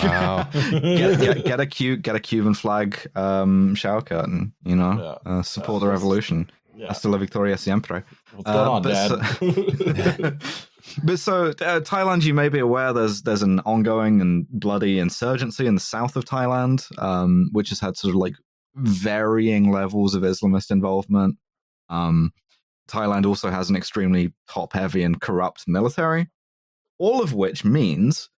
B: Wow.
A: get, get, get a cute, get a Cuban flag um shower curtain. You know, uh, support the
C: That's-
A: revolution.
C: Yeah.
A: Hasta la victoria siempre.
C: What's going
A: Uh,
C: on, Dad?
A: but so uh, Thailand, you may be aware there's there's an ongoing and bloody insurgency in the south of Thailand, um, which has had sort of like varying levels of Islamist involvement. Um, Thailand also has an extremely top heavy and corrupt military, all of which means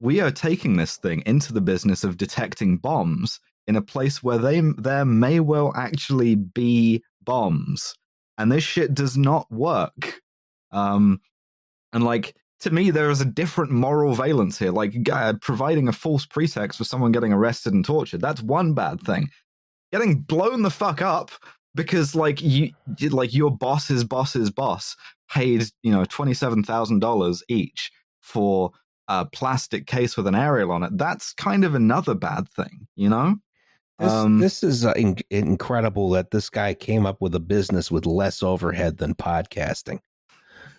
A: we are taking this thing into the business of detecting bombs in a place where they there may well actually be bombs and this shit does not work um and like to me there is a different moral valence here like uh, providing a false pretext for someone getting arrested and tortured. That's one bad thing. Getting blown the fuck up because like you like your boss's boss's boss paid you know $27000 each for a plastic case with an aerial on it. That's kind of another bad thing you know?
B: This,
A: Um,
B: this is uh, in- incredible that this guy came up with a business with less overhead than podcasting.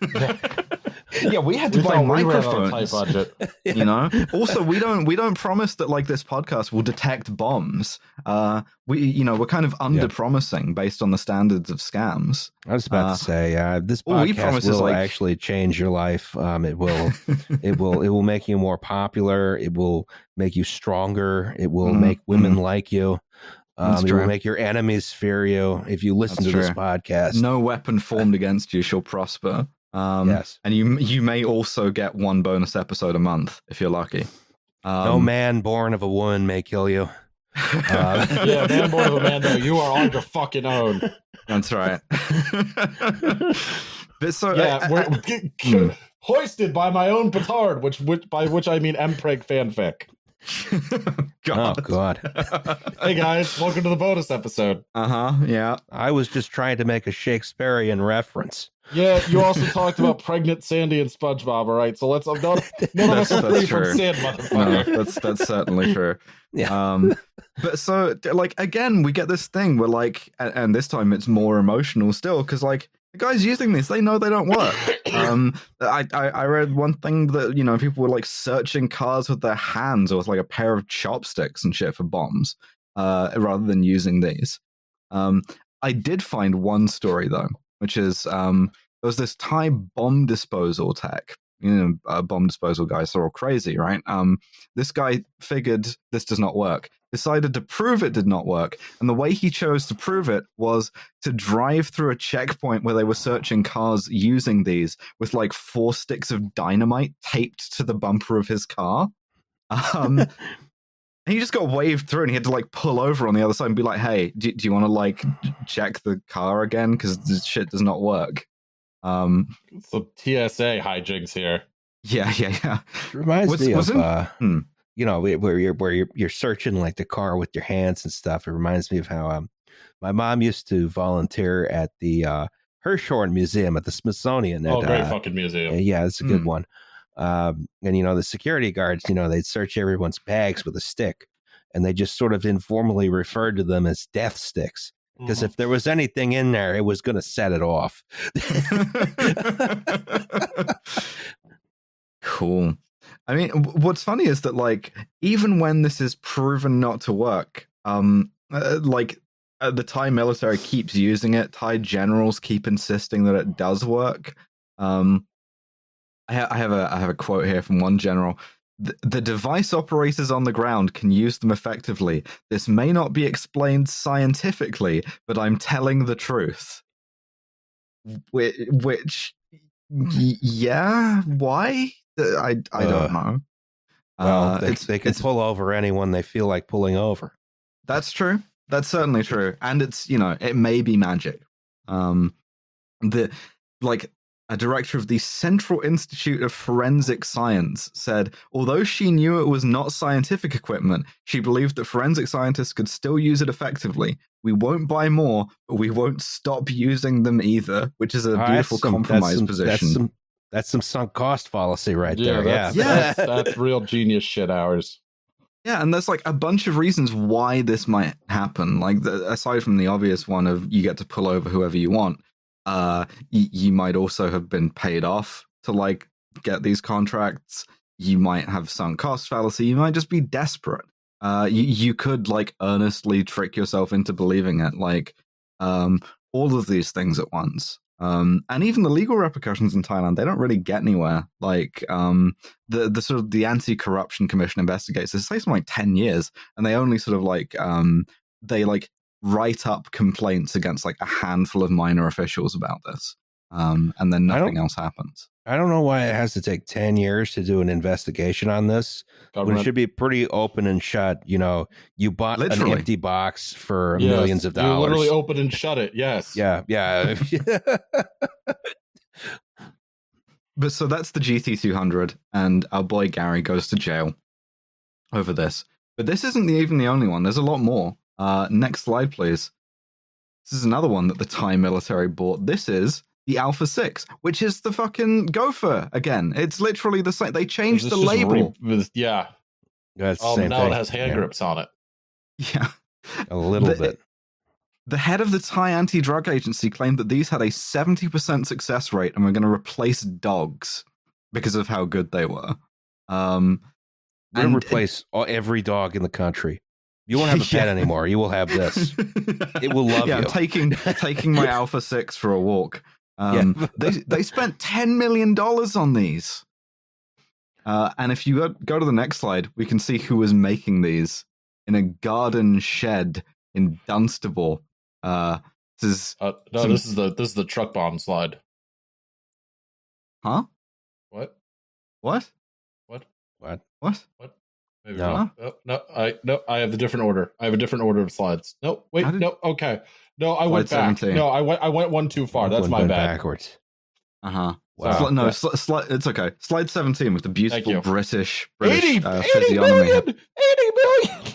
A: yeah we had to
C: We
A: buy
C: thought we ran on a tight
A: microphones
C: budget.
A: you know also we don't we don't promise that like this podcast will detect bombs uh we you know we're kind of under promising based on the standards of scams
B: I was about
A: Uh,
B: to say, uh, this
A: all we
B: podcast
A: promise is,
B: will
A: like-
B: actually change your life. Um, it will, it will, it will make you more popular. It will make you stronger. It will
A: Mhm,
B: make women like you. Um, it will make your enemies fear you if you listen
A: That's
B: to this podcast.
A: no weapon formed against you shall prosper um
B: yes,
A: and you you may also get one bonus episode a month if you're lucky um,
B: no man born of a woman may kill you. Uh,
C: yeah, man, boy of a man, though, you are on your fucking own.
A: that's right but so
C: Yeah, we're
A: uh,
C: g- hoisted by my own petard, which, which by which I mean Mpreg fanfic.
B: Oh
A: God.
B: God,
C: Hey guys, welcome to the bonus episode.
A: Uh huh. Yeah.
B: I was just trying to make a Shakespearean reference.
C: Yeah, you also talked about pregnant Sandy and SpongeBob. All right, so let's. I'm not, none of us
A: That's-
C: are free
A: that's
C: from
A: true.
C: sin,
A: No,
C: motherfucker.
A: that's that's certainly true.
B: Yeah.
A: Um, but so like again, we get this thing where like, and, and this time it's more emotional still because like the guys using this, they know they don't work. Um, I, I I read one thing that you know people were like searching cars with their hands or with like a pair of chopsticks and shit for bombs, uh, rather than using these. Um, I did find one story though, which is um, there was this Thai bomb disposal tech. You know, uh, bomb disposal guys are all crazy, right? Um, this guy figured this does not work, decided to prove it did not work, and the way he chose to prove it was to drive through a checkpoint where they were searching cars using these with like four sticks of dynamite taped to the bumper of his car. Um, And he just got waved through, and he had to like pull over on the other side and be like, "Hey, do, do you want to like check the car again? Because this shit does not work." Um,
C: Some TSA hijinks here.
A: yeah, yeah, yeah.
B: Reminds
A: Was-
B: me of
A: wasn't-
B: uh,
A: Hmm.
B: You know where you're where you're you're searching like the car with your hands and stuff. It reminds me of how um, my mom used to volunteer at the uh, Hirshhorn Museum at the Smithsonian.
C: Oh, great
B: uh,
C: fucking museum.
B: yeah, it's a good
A: Hmm.
B: one. Um, and you know the security guards, you know, they'd search everyone's bags with a stick, and they just sort of informally referred to them as death sticks. Because
C: Mhm.
B: if there was anything in there, it was going to set it off.
A: cool. I mean, what's funny is that like even when this is proven not to work, um, uh, like uh, the Thai military keeps using it. Thai generals keep insisting that it does work. Um, I, ha- I have a I have a quote here from one general. The, the device operators on the ground can use them effectively. This may not be explained scientifically, but I'm telling the truth. Which, which yeah, why? Uh, I I
B: Uh,
A: don't know.
B: Well,
A: Uh,
B: they,
A: it's-
B: they can
A: it's-
B: pull over anyone they feel like pulling over.
A: That's true. That's certainly true. And it's, you know, it may be magic. Um the like a director of the Central Institute of Forensic Science said, although she knew it was not scientific equipment, she believed that forensic scientists could still use it effectively. We won't buy more, but we won't stop using them either, which is a
B: Oh,
A: beautiful
B: some- that's
A: compromise
B: some-
A: position.
B: That's some, that's some sunk cost fallacy right
C: yeah,
B: there.
C: that's,
B: yeah.
A: Yeah.
C: That's, that's real genius shit hours.
A: Yeah, and there's like a bunch of reasons why this might happen. Like the, aside from the obvious one of you get to pull over whoever you want, uh, y- you might also have been paid off to like get these contracts. You might have sunk cost fallacy. You might just be desperate. Uh, you you could like earnestly trick yourself into believing it. Like um, all of these things at once. Um, and even the legal repercussions in Thailand, they don't really get anywhere. Like um, the the sort of the anti-corruption commission investigates this takes them like 10 years and they only sort of like um they like write up complaints against like a handful of minor officials about this um and then nothing else happens
B: I don't know why it has to take 10 years to do an investigation on this when it should be pretty open and shut. You know, you bought
A: Literally.
B: an empty box for
C: Yes,
B: millions of
C: You
B: dollars.
C: literally open and shut it. Yes.
B: yeah, yeah.
A: but so that's the gt200 and our boy gary goes to jail over this but this isn't the, even the only one there's a lot more uh next slide please this is another one that the thai military bought this is the Alpha 6, which is the fucking gopher again. It's literally the same. They changed the label.
C: re- this- yeah.
B: That's the
C: Oh,
B: same
C: now
B: thing.
C: it has hand
B: Yeah,
C: grips on it.
A: Yeah.
B: a little
A: The-
B: bit.
A: The head of the Thai anti drug agency claimed that these had a 70% success rate and were going to replace dogs because of how good they were. Um,
B: We're gonna
A: and-
B: replace all, every dog in the country. You won't have a pet
A: Yeah.
B: anymore. You will have this. It will love
A: yeah, I'm
B: you.
A: taking taking my Alpha Six for a walk. Um,
B: Yeah.
A: they they spent ten million dollars on these. Uh, and if you go, go to the next slide, we can see who was making these in a garden shed in Dunstable. Uh, this is
C: Uh, no,
A: Some-
C: this is the this is the truck bomb slide.
A: huh?
C: What?
A: What?
C: What?
B: What?
A: What?
C: Maybe
B: No.
C: not. No, no, I no, I have the different order. I have a different order of slides. No, wait,
A: did-
C: no, okay, no, I went back.
A: 17.
C: No, I went, I went one too far. That's my
B: went
C: bad.
B: Backwards.
A: Uh huh.
B: Wow.
A: no,
C: Yeah.
A: sli- sli- it's okay. Slide seventeen with the beautiful
C: you.
A: British British
C: 80,
A: uh,
C: 80
A: physiognomy.
C: million! 80 million!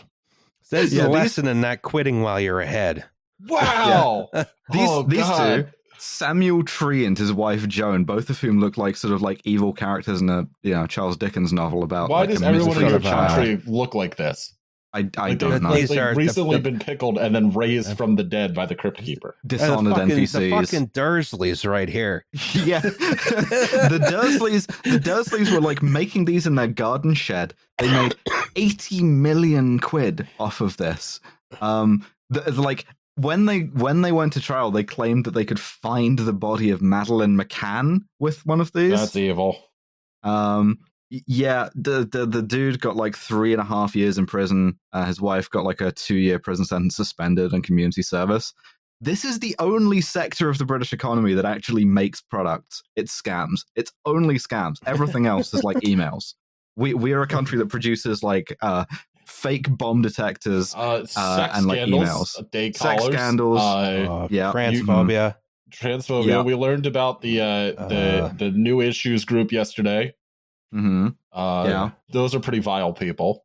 B: Says
A: Yeah,
B: the
A: these-
B: lesson in not quitting while you're ahead.
C: Wow!
A: These
C: oh,
A: these
C: God.
A: two, Samuel Tree and his wife Joan, both of whom look like sort of like evil characters in a you know Charles Dickens novel about.
C: Why
A: like,
C: does
A: a
C: everyone in your country look like this?
A: I, I
C: Like
A: don't know.
B: These
C: they've
B: are-
C: recently
B: the-
C: been pickled and then raised from the dead by the crypt keeper.
A: Dishonored
B: the fucking,
A: NPCs.
B: The fucking Dursleys right here.
A: yeah, the Dursleys. The Dursleys were like making these in their garden shed. They made eighty million quid off of this. Um, the, like when they when they went to trial, they claimed that they could find the body of Madeleine McCann with one of these.
C: That's evil.
A: Um, y- yeah, the, the the dude got like three and a half years in prison. Uh, his wife got like a two year prison sentence suspended and community service. This is the only sector of the British economy that actually makes products. It's scams. It's only scams. Everything else is like emails. We we are a country that produces like uh fake bomb detectors,
C: Uh, sex
A: and, like,
C: scandals,
A: emails.
C: uh,
A: Sex scandals.
C: uh,
B: Uh,
A: yeah,
B: transphobia.
C: transphobia.
A: Yeah.
C: We learned about the uh, the
B: Uh.
C: the new issues group yesterday.
A: Hmm
C: Uh,
A: Yeah.
C: those are pretty vile people.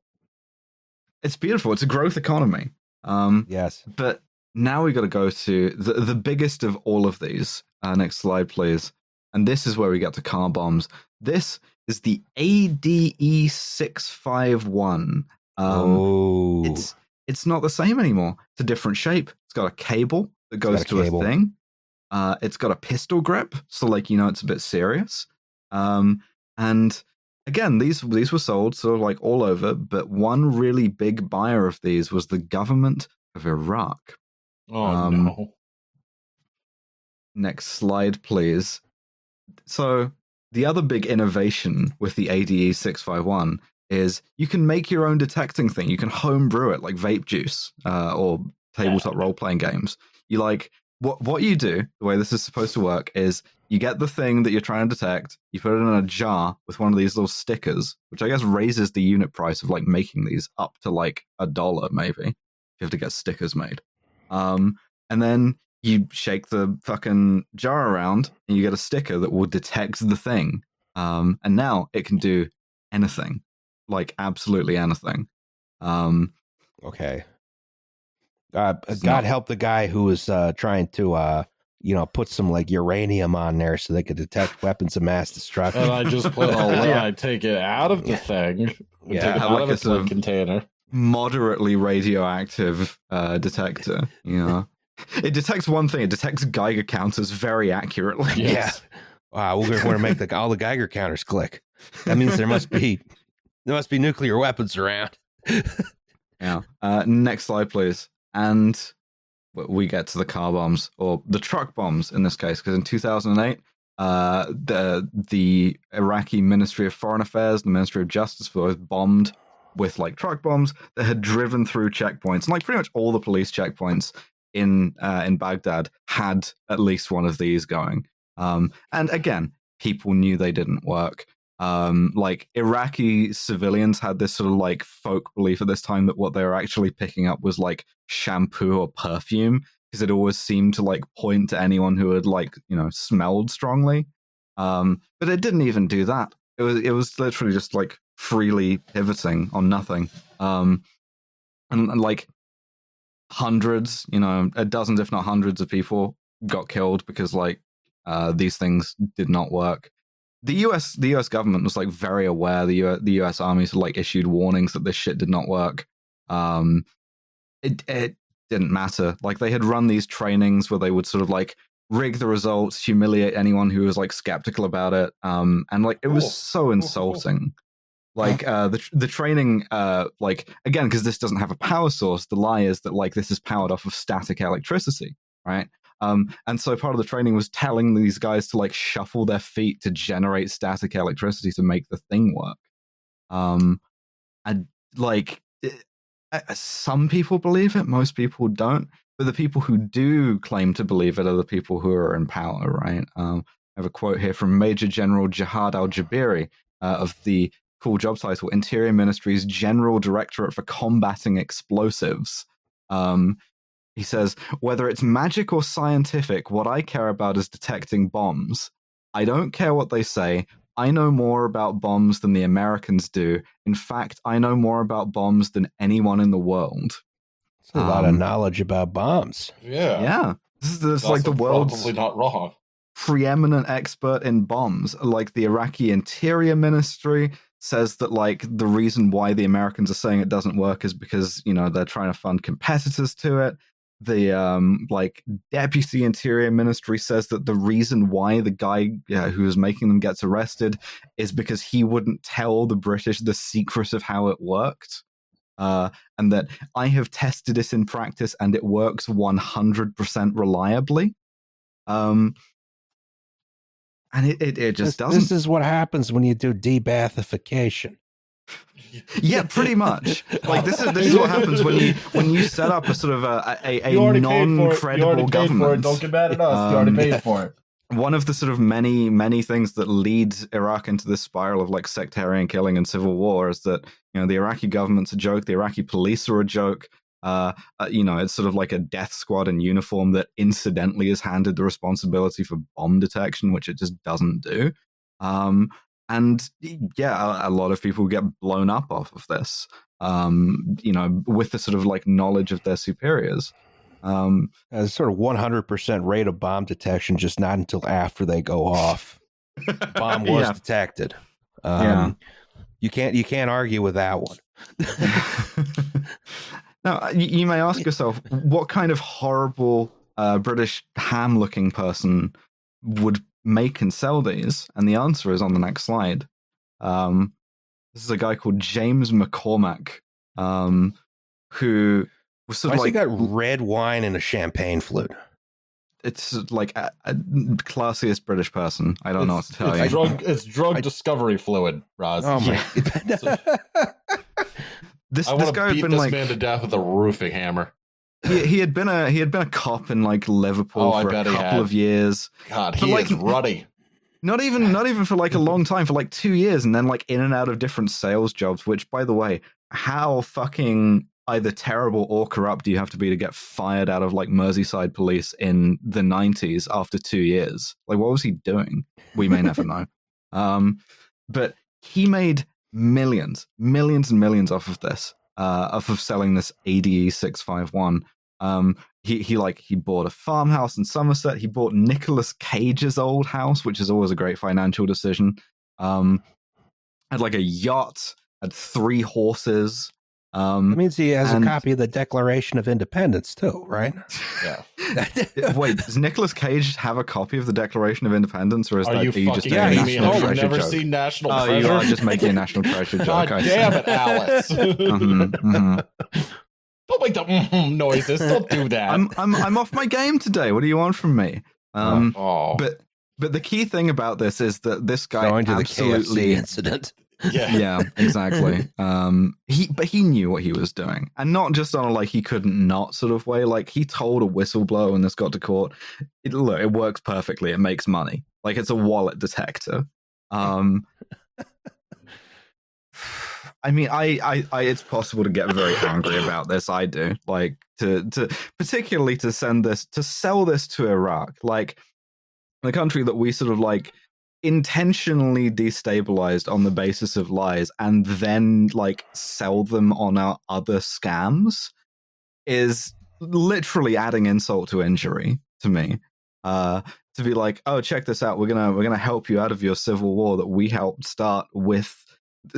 A: it's beautiful. It's a growth economy. Um,
B: yes.
A: But now we got to go to the the biggest of all of these. Uh, next slide, please. And this is where we get to car bombs. This is the ADE six five one. Um,
B: oh.
A: It's it's not the same anymore. It's a different shape. It's got a cable that goes
B: a
A: to
B: cable.
A: a thing. Uh, it's got a pistol grip, so like you know it's a bit serious. Um, and again, these these were sold sort of like all over, but one really big buyer of these was the government of Iraq.
C: Oh
A: Um,
C: no!
A: Next slide, please. So the other big innovation with the ADE six five one is you can make your own detecting thing. You can homebrew it like vape juice uh, or tabletop role playing games. You like what what you do. The way this is supposed to work is you get the thing that you're trying to detect. You put it in a jar with one of these little stickers, which I guess raises the unit price of like making these up to like a dollar maybe. You have to get stickers made. Um, and then you shake the fucking jar around and you get a sticker that will detect the thing. Um, and now it can do anything, like absolutely anything. Um,
B: Okay. God, God
A: not-
B: help the guy who was uh, trying to, uh, you know, put some like uranium on there so they could detect weapons of mass destruction.
C: And I just put a
A: Yeah.
C: I take it out of the
B: Yeah.
C: thing. We
B: Yeah,
C: take it out
A: like
C: of
A: a
C: its
A: sort of-
C: container.
A: moderately radioactive uh, detector. You know, it detects one thing. It detects Geiger counters very accurately.
C: Yes.
B: Wow, we're going to make the, all the Geiger counters click. That means there must be there must be nuclear weapons around.
A: Yeah. Uh, next slide, please. And w- we get to the car bombs or the truck bombs in this case, because in 2008, uh, the the Iraqi Ministry of Foreign Affairs, the Ministry of Justice, both bombed with like truck bombs that had driven through checkpoints, and like pretty much all the police checkpoints in uh, in Baghdad had at least one of these going. Um, and again, people knew they didn't work um, like Iraqi civilians had this sort of like folk belief at this time that what they were actually picking up was like shampoo or perfume because it always seemed to like point to anyone who had like you know smelled strongly. Um, but it didn't even do that. It was it was literally just like freely pivoting on nothing. Um, and, and like hundreds, you know, a dozens if not hundreds of people got killed because like uh, these things did not work the US the US government was like very aware the US, the US armies had like issued warnings that this shit did not work. Um it it didn't matter. Like they had run these trainings where they would sort of like rig the results, humiliate anyone who was like skeptical about it. Um and like it was
C: Cool.
A: so insulting. Like uh the the training uh like again because this doesn't have a power source, the lie is that like this is powered off of static electricity, right? Um, and so part of the training was telling these guys to like shuffle their feet to generate static electricity to make the thing work. Um, and like it- some people believe it, most people don't. But the people who do claim to believe it are the people who are in power, right? Um, I have a quote here from Major General Jihad Al Jabiri uh, of the cool job title Interior Ministry's General Directorate for Combating Explosives. Um, he says, whether it's magic or scientific, what I care about is detecting bombs. I don't care what they say. I know more about bombs than the Americans do. In fact, I know more about bombs than anyone in the world.
B: It's a lot of
A: Um,
B: knowledge about bombs.
C: Yeah.
A: Yeah. This is, this
C: That's
A: like the world's
C: probably not wrong.
A: preeminent expert in bombs. Like the Iraqi Interior Ministry says that like the reason why the Americans are saying it doesn't work is because, you know, they're trying to fund competitors to it. The um like deputy interior ministry says that the reason why the guy uh, who was making them gets arrested is because he wouldn't tell the British the secret of how it worked. Uh, and that I have tested this in practice and it works 100% reliably. Um, and it, it, it just
B: this,
A: doesn't.
B: this is what happens when you do de-Baathification.
A: Yeah, pretty much. Like this is this is what happens when you when you set up a sort of a a, a
C: You already paid for it. You already
A: non-credible
C: paid for it.
A: government.
C: Don't get mad at us. you already
A: Um,
C: paid for it.
A: one of the sort of many many things that leads Iraq into this spiral of like sectarian killing and civil war is that you know the Iraqi government's a joke, the Iraqi police are a joke. Uh, uh, you know, it's sort of like a death squad in uniform that incidentally is handed the responsibility for bomb detection, which it just doesn't do. Um, and yeah, a, a, lot of people get blown up off of this. Um, you know, with the sort of like knowledge of their superiors. Um,
B: As sort of 100% rate of bomb detection, just not until after they go off. bomb was yeah. detected. Um, yeah. You can't you can't argue with that one.
A: now you, may ask yourself, what kind of horrible uh, British ham-looking person would make and sell these? And the answer is on the next slide. Um, this is a guy called James McCormick, um, who was sort
B: Why
A: of like
B: got red wine and a champagne flute.
A: It's like a, a classiest British person. I don't
C: it's,
A: know what to tell
C: it's
A: you.
C: Drug, it's drug I, discovery fluid, Roz.
B: Oh my!
A: this
C: I
A: this guy
C: beat
A: had been
C: this
A: like
C: man to death with a roofing hammer.
A: He, he had been a he had been a cop in like Liverpool
C: oh,
A: for a couple of years.
C: God, he like, is ruddy.
A: Not even not even for like a long time, for like two years, and then like in and out of different sales jobs. Which, by the way, how fucking either terrible or corrupt do you have to be to get fired out of like Merseyside police in the 90s after two years? Like, what was he doing? We may never know. Um, but he made millions, millions and millions off of this, uh, of selling this ADE 651. Um, he, he like he bought a farmhouse in Somerset. He bought Nicolas Cage's old house, which is always a great financial decision. Um, had like a yacht, had three horses, um,
B: that means he has and, a copy of the Declaration of Independence too, right?
C: Yeah.
A: Wait, does Nicolas Cage have a copy of the Declaration of Independence, or is
C: are
A: that
C: you,
A: you just
C: yeah,
A: you
C: mean, have you never joke? seen National
A: oh,
C: Treasure?
A: you are just making a National Treasure joke.
C: God damn it, Alice! mm-hmm, mm-hmm. Don't make the mm-hmm noises. Don't do that.
A: I'm I'm I'm off my game today. What do you want from me? Um, oh. but but the key thing about this is that this guy
B: Going to
A: absolutely
B: the KFC incident.
A: Yeah. yeah, exactly. Um, he but he knew what he was doing, and not just on a like he couldn't not sort of way. Like he told a whistleblower when this got to court. It, look, it works perfectly. It makes money. Like it's a wallet detector. Um, I mean, I, I, I, it's possible to get very angry about this. I do like to, to, particularly to send this, to sell this to Iraq, like the country that we sort of like intentionally destabilized on the basis of lies and then like sell them on our other scams is literally adding insult to injury to me. Uh to be like oh check this out. We're gonna we're gonna help you out of your civil war that we helped start with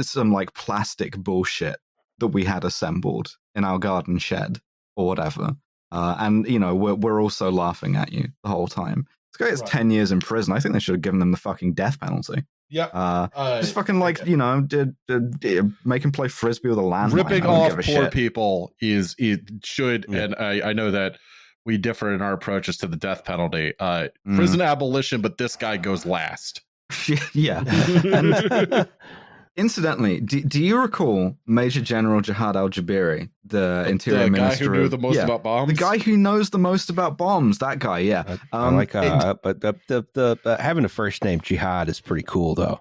A: some like plastic bullshit that we had assembled in our garden shed or whatever. Uh and you know we're, we're also laughing at you the whole time this guy gets right. 10 years in prison. I think they should have given them the fucking death penalty.
C: Yeah.
A: Uh, uh, just fucking like, you know, did, did, did, make him play frisbee with a landmine.
D: Ripping off poor shit. people is, it should, yeah. and I, I know that we differ in our approaches to the death penalty. Uh, mm. Prison abolition, but this guy goes last.
A: yeah. and, Incidentally, do, do you recall Major General Jihad Al Jabiri, the Interior
D: the
A: Minister?
D: guy who knew the most yeah, about bombs?
A: The guy who knows the most about bombs. That guy, yeah.
B: I, um, I like, uh, it, but the the, the uh, having a first name Jihad is pretty cool, though.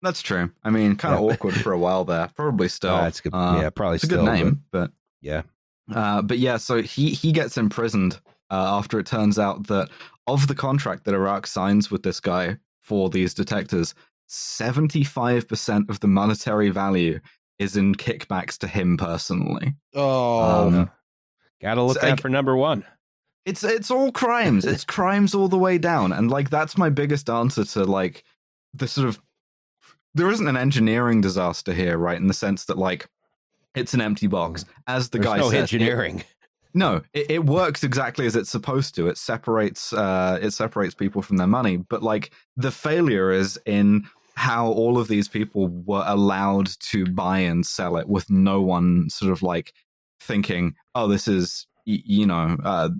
A: That's true. I mean, kind of yeah. awkward for a while there. Probably still. Uh,
B: it's good. Uh, yeah, probably
A: it's
B: still,
A: a good name, but, but
B: yeah.
A: Uh, but yeah, so he he gets imprisoned uh, after it turns out that of the contract that Iraq signs with this guy for these detectors, 75% of the monetary value is in kickbacks to him personally.
C: Oh, um,
B: gotta look so, out for number one.
A: It's it's all crimes. it's crimes all the way down, and like that's my biggest answer to like the sort of there isn't an engineering disaster here, right? In the sense that like it's an empty box, as the
B: There's
A: guy
B: no
A: said.
B: engineering.
A: It, no, it, it, works exactly as it's supposed to. It separates uh, it separates people from their money, but like the failure is in how all of these people were allowed to buy and sell it with no one sort of like thinking, "Oh, this is you know uh,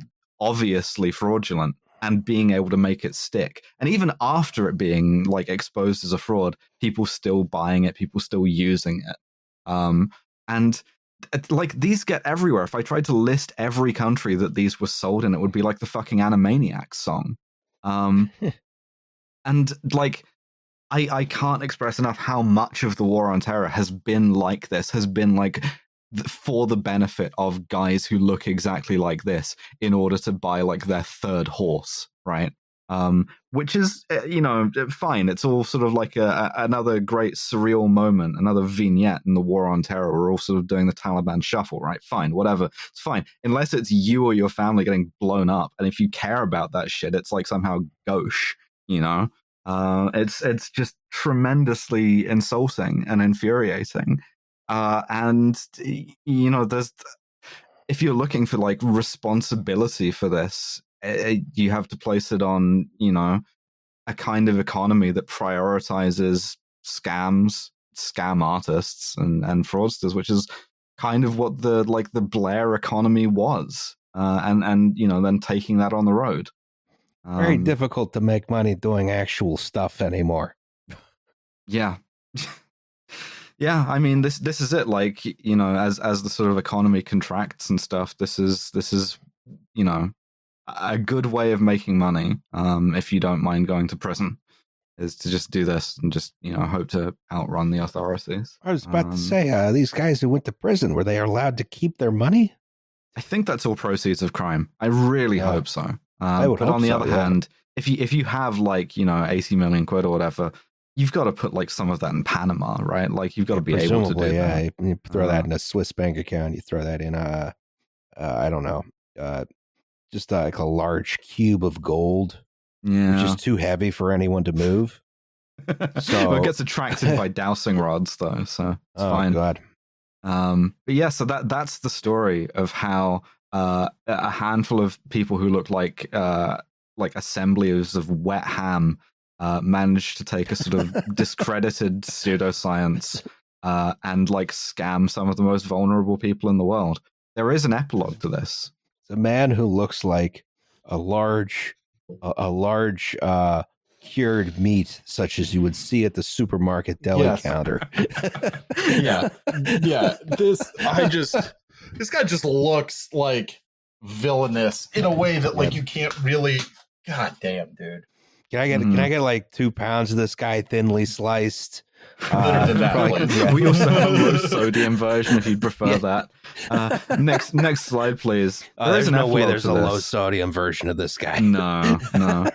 A: obviously fraudulent," and being able to make it stick. And even after it being like exposed as a fraud, people still buying it, people still using it. Um, and like these get everywhere. If I tried to list every country that these were sold in, it would be like the fucking Animaniacs song. Um, and like I I can't express enough how much of the war on terror has been like this, has been like for the benefit of guys who look exactly like this in order to buy like their third horse, right? Um, which is uh, you know fine. It's all sort of like a, a, another great surreal moment, another vignette in the war on terror. We're all sort of doing the Taliban shuffle, right? Fine, whatever. It's fine unless it's you or your family getting blown up, and if you care about that shit, it's like somehow gauche, you know. Uh, it's it's just tremendously insulting and infuriating, uh, and you know there's if you're looking for like responsibility for this, it, you have to place it on you know a kind of economy that prioritizes scams, scam artists, and and fraudsters, which is kind of what the like the Blair economy was, uh, and and you know then taking that on the road.
B: Very
A: Um,
B: difficult to make money doing actual stuff anymore.
A: Yeah. yeah, I mean this this is it like you know as as the sort of economy contracts and stuff this is this is you know a good way of making money um if you don't mind going to prison is to just do this and just you know hope to outrun the authorities.
B: I was about
A: Um,
B: to say, uh, these guys who went to prison, were they allowed to keep their money?
A: I think that's all proceeds of crime. I really
B: Yeah.
A: hope so. Um, but on the
B: so,
A: other
B: yeah.
A: hand, if you if you have like you know eighty million quid or whatever, you've got to put like some of that in Panama, right? Like you've got to be able to do
B: yeah.
A: that.
B: You, you throw that
A: Uh,
B: in a Swiss bank account. You throw that in a, uh, I don't know, uh, just uh, like a large cube of gold,
A: Yeah,
B: which is too heavy for anyone to move.
A: well,
B: so-
A: it gets attracted by dowsing rods, though, so it's
B: oh
A: fine.
B: God,
A: Um, but yeah, so that that's the story of how uh, a handful of people who look like uh, like assemblies of wet ham uh, managed to take a sort of discredited pseudoscience uh, and like scam some of the most vulnerable people in the world. There is an epilogue to this.
B: it's a man who looks like a large, a, a large uh, cured meat, such as you would see at the supermarket deli
C: Yes.
B: counter.
C: yeah yeah this i just this guy just looks like villainous in a way that like you can't really god damn dude
B: Can I get?
A: Mhm.
B: Can I get like two pounds of this guy thinly sliced?
C: Better than that,
B: probably- yeah.
A: We also have a low sodium version if you'd prefer
B: Yeah.
A: that. Uh, next next slide, please.
B: Uh,
A: There
B: there's no way there's
A: to
B: a low sodium version of this guy.
A: No, no.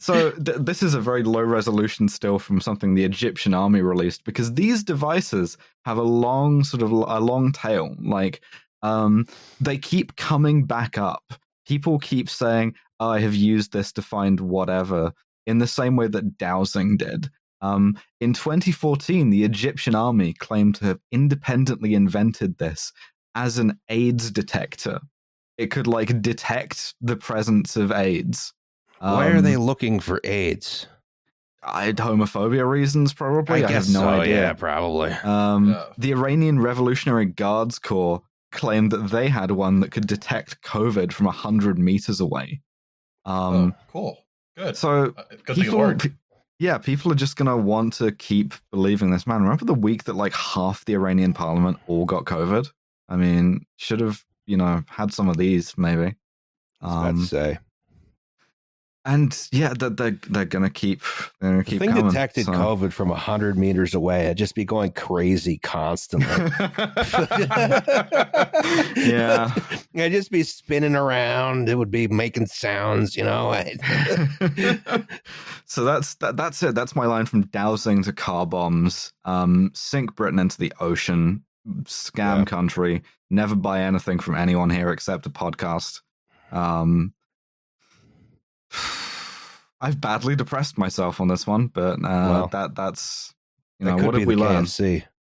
A: So th- this is a very low resolution still from something the Egyptian army released because these devices have a long sort of a long tail. Like um, they keep coming back up. People keep saying, "I have used this to find whatever," in the same way that dowsing did. Um, in 2014, the Egyptian army claimed to have independently invented this as an AIDS detector. It could like detect the presence of AIDS.
B: Why are
A: Um,
B: they looking for AIDS?
A: I homophobia reasons, probably. I,
B: guess
A: have no
B: so,
A: idea.
B: Yeah, probably.
A: Um,
C: Yeah.
A: The Iranian Revolutionary Guards Corps claimed that they had one that could detect COVID from 100 meters away. Um,
C: oh, cool good
A: So,
C: Uh, good
A: people,
C: worked
A: pe- yeah, people are just going to want to keep believing this. Man, remember the week that like half the Iranian parliament all got COVID? I mean, should have, you know, had some of these maybe.
B: I was about to
A: Um,
B: say.
A: And yeah, they're, they're, they're going to keep, they're going to
B: The
A: keep
B: thing
A: coming.
B: detected
A: so.
B: COVID from 100 meters away. I'd just be going crazy constantly.
A: yeah.
B: I'd just be spinning around. It would be making sounds, you know.
A: so that's that, that's it. That's my line from dowsing to car bombs. Um, sink Britain into the ocean. Scam
B: Yeah.
A: country. Never buy anything from anyone here except a podcast. Um, I've badly depressed myself on this one, but uh,
B: Well,
A: that that's you know
B: could
A: what have we?
B: KFC.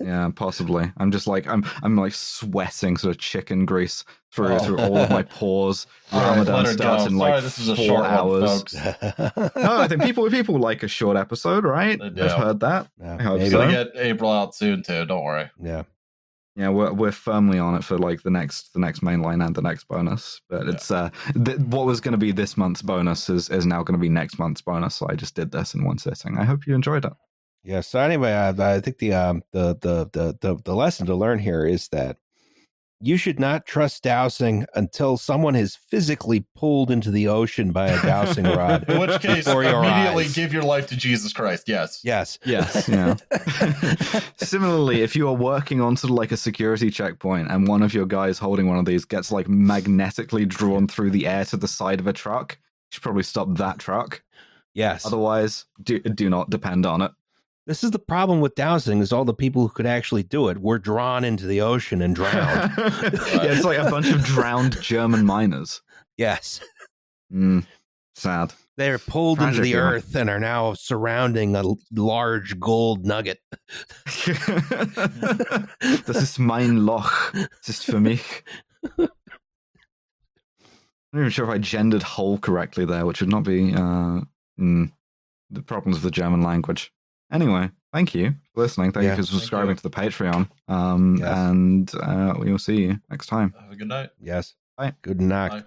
A: Yeah, possibly. I'm just like I'm I'm like sweating sort of chicken grease through
C: Oh.
A: through all of my pores.
C: Right,
A: Ramadan
C: her
A: starts
C: go.
A: in like
C: Sorry, this is a
A: four
C: short one,
A: hours.
C: folks.
A: no, I think people people like a short episode, right? I've heard that.
B: Yeah,
A: I hope
B: maybe.
A: so.
C: gonna get april out soon too don't worry
B: Yeah.
A: Yeah, we're we're firmly on it for like the next the next main line and the next bonus. But
C: Yeah.
A: it's uh th- what was going to be this month's bonus is is now going to be next month's bonus. So I just did this in one sitting. I hope you enjoyed it.
B: Yeah. So anyway, I, I think the um the, the the the the lesson to learn here is that You should not trust dowsing until someone is physically pulled into the ocean by a dowsing rod.
C: In which case,
B: Before
C: immediately
B: eyes.
C: give your life to Jesus Christ. Yes.
B: Yes.
A: Yes, yeah. Similarly, if you are working on sort of like a security checkpoint and one of your guys holding one of these gets like magnetically drawn through the air to the side of a truck, you should probably stop that truck.
B: Yes.
A: Otherwise, do, do not depend on it.
B: This is the problem with dowsing is all the people who could actually do it were drawn into the ocean and drowned.
A: yeah, it's like a bunch of drowned German miners.
B: yes.
A: Mm, sad.
B: They're pulled into the
A: yeah.
B: earth and are now surrounding a large gold nugget.
A: das ist mein Loch. Das ist für mich. I'm not even sure if I gendered whole correctly there, which would not be uh, mm, the problems of the German language. Anyway, thank you for listening. Thank
B: Yeah.
A: you for subscribing
C: you.
A: to the Patreon. Um,
B: Yes.
A: And uh, we will see you next time.
C: Have a good night.
B: Yes.
A: Bye.
B: Good night.
C: Bye.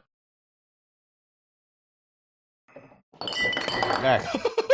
B: Back.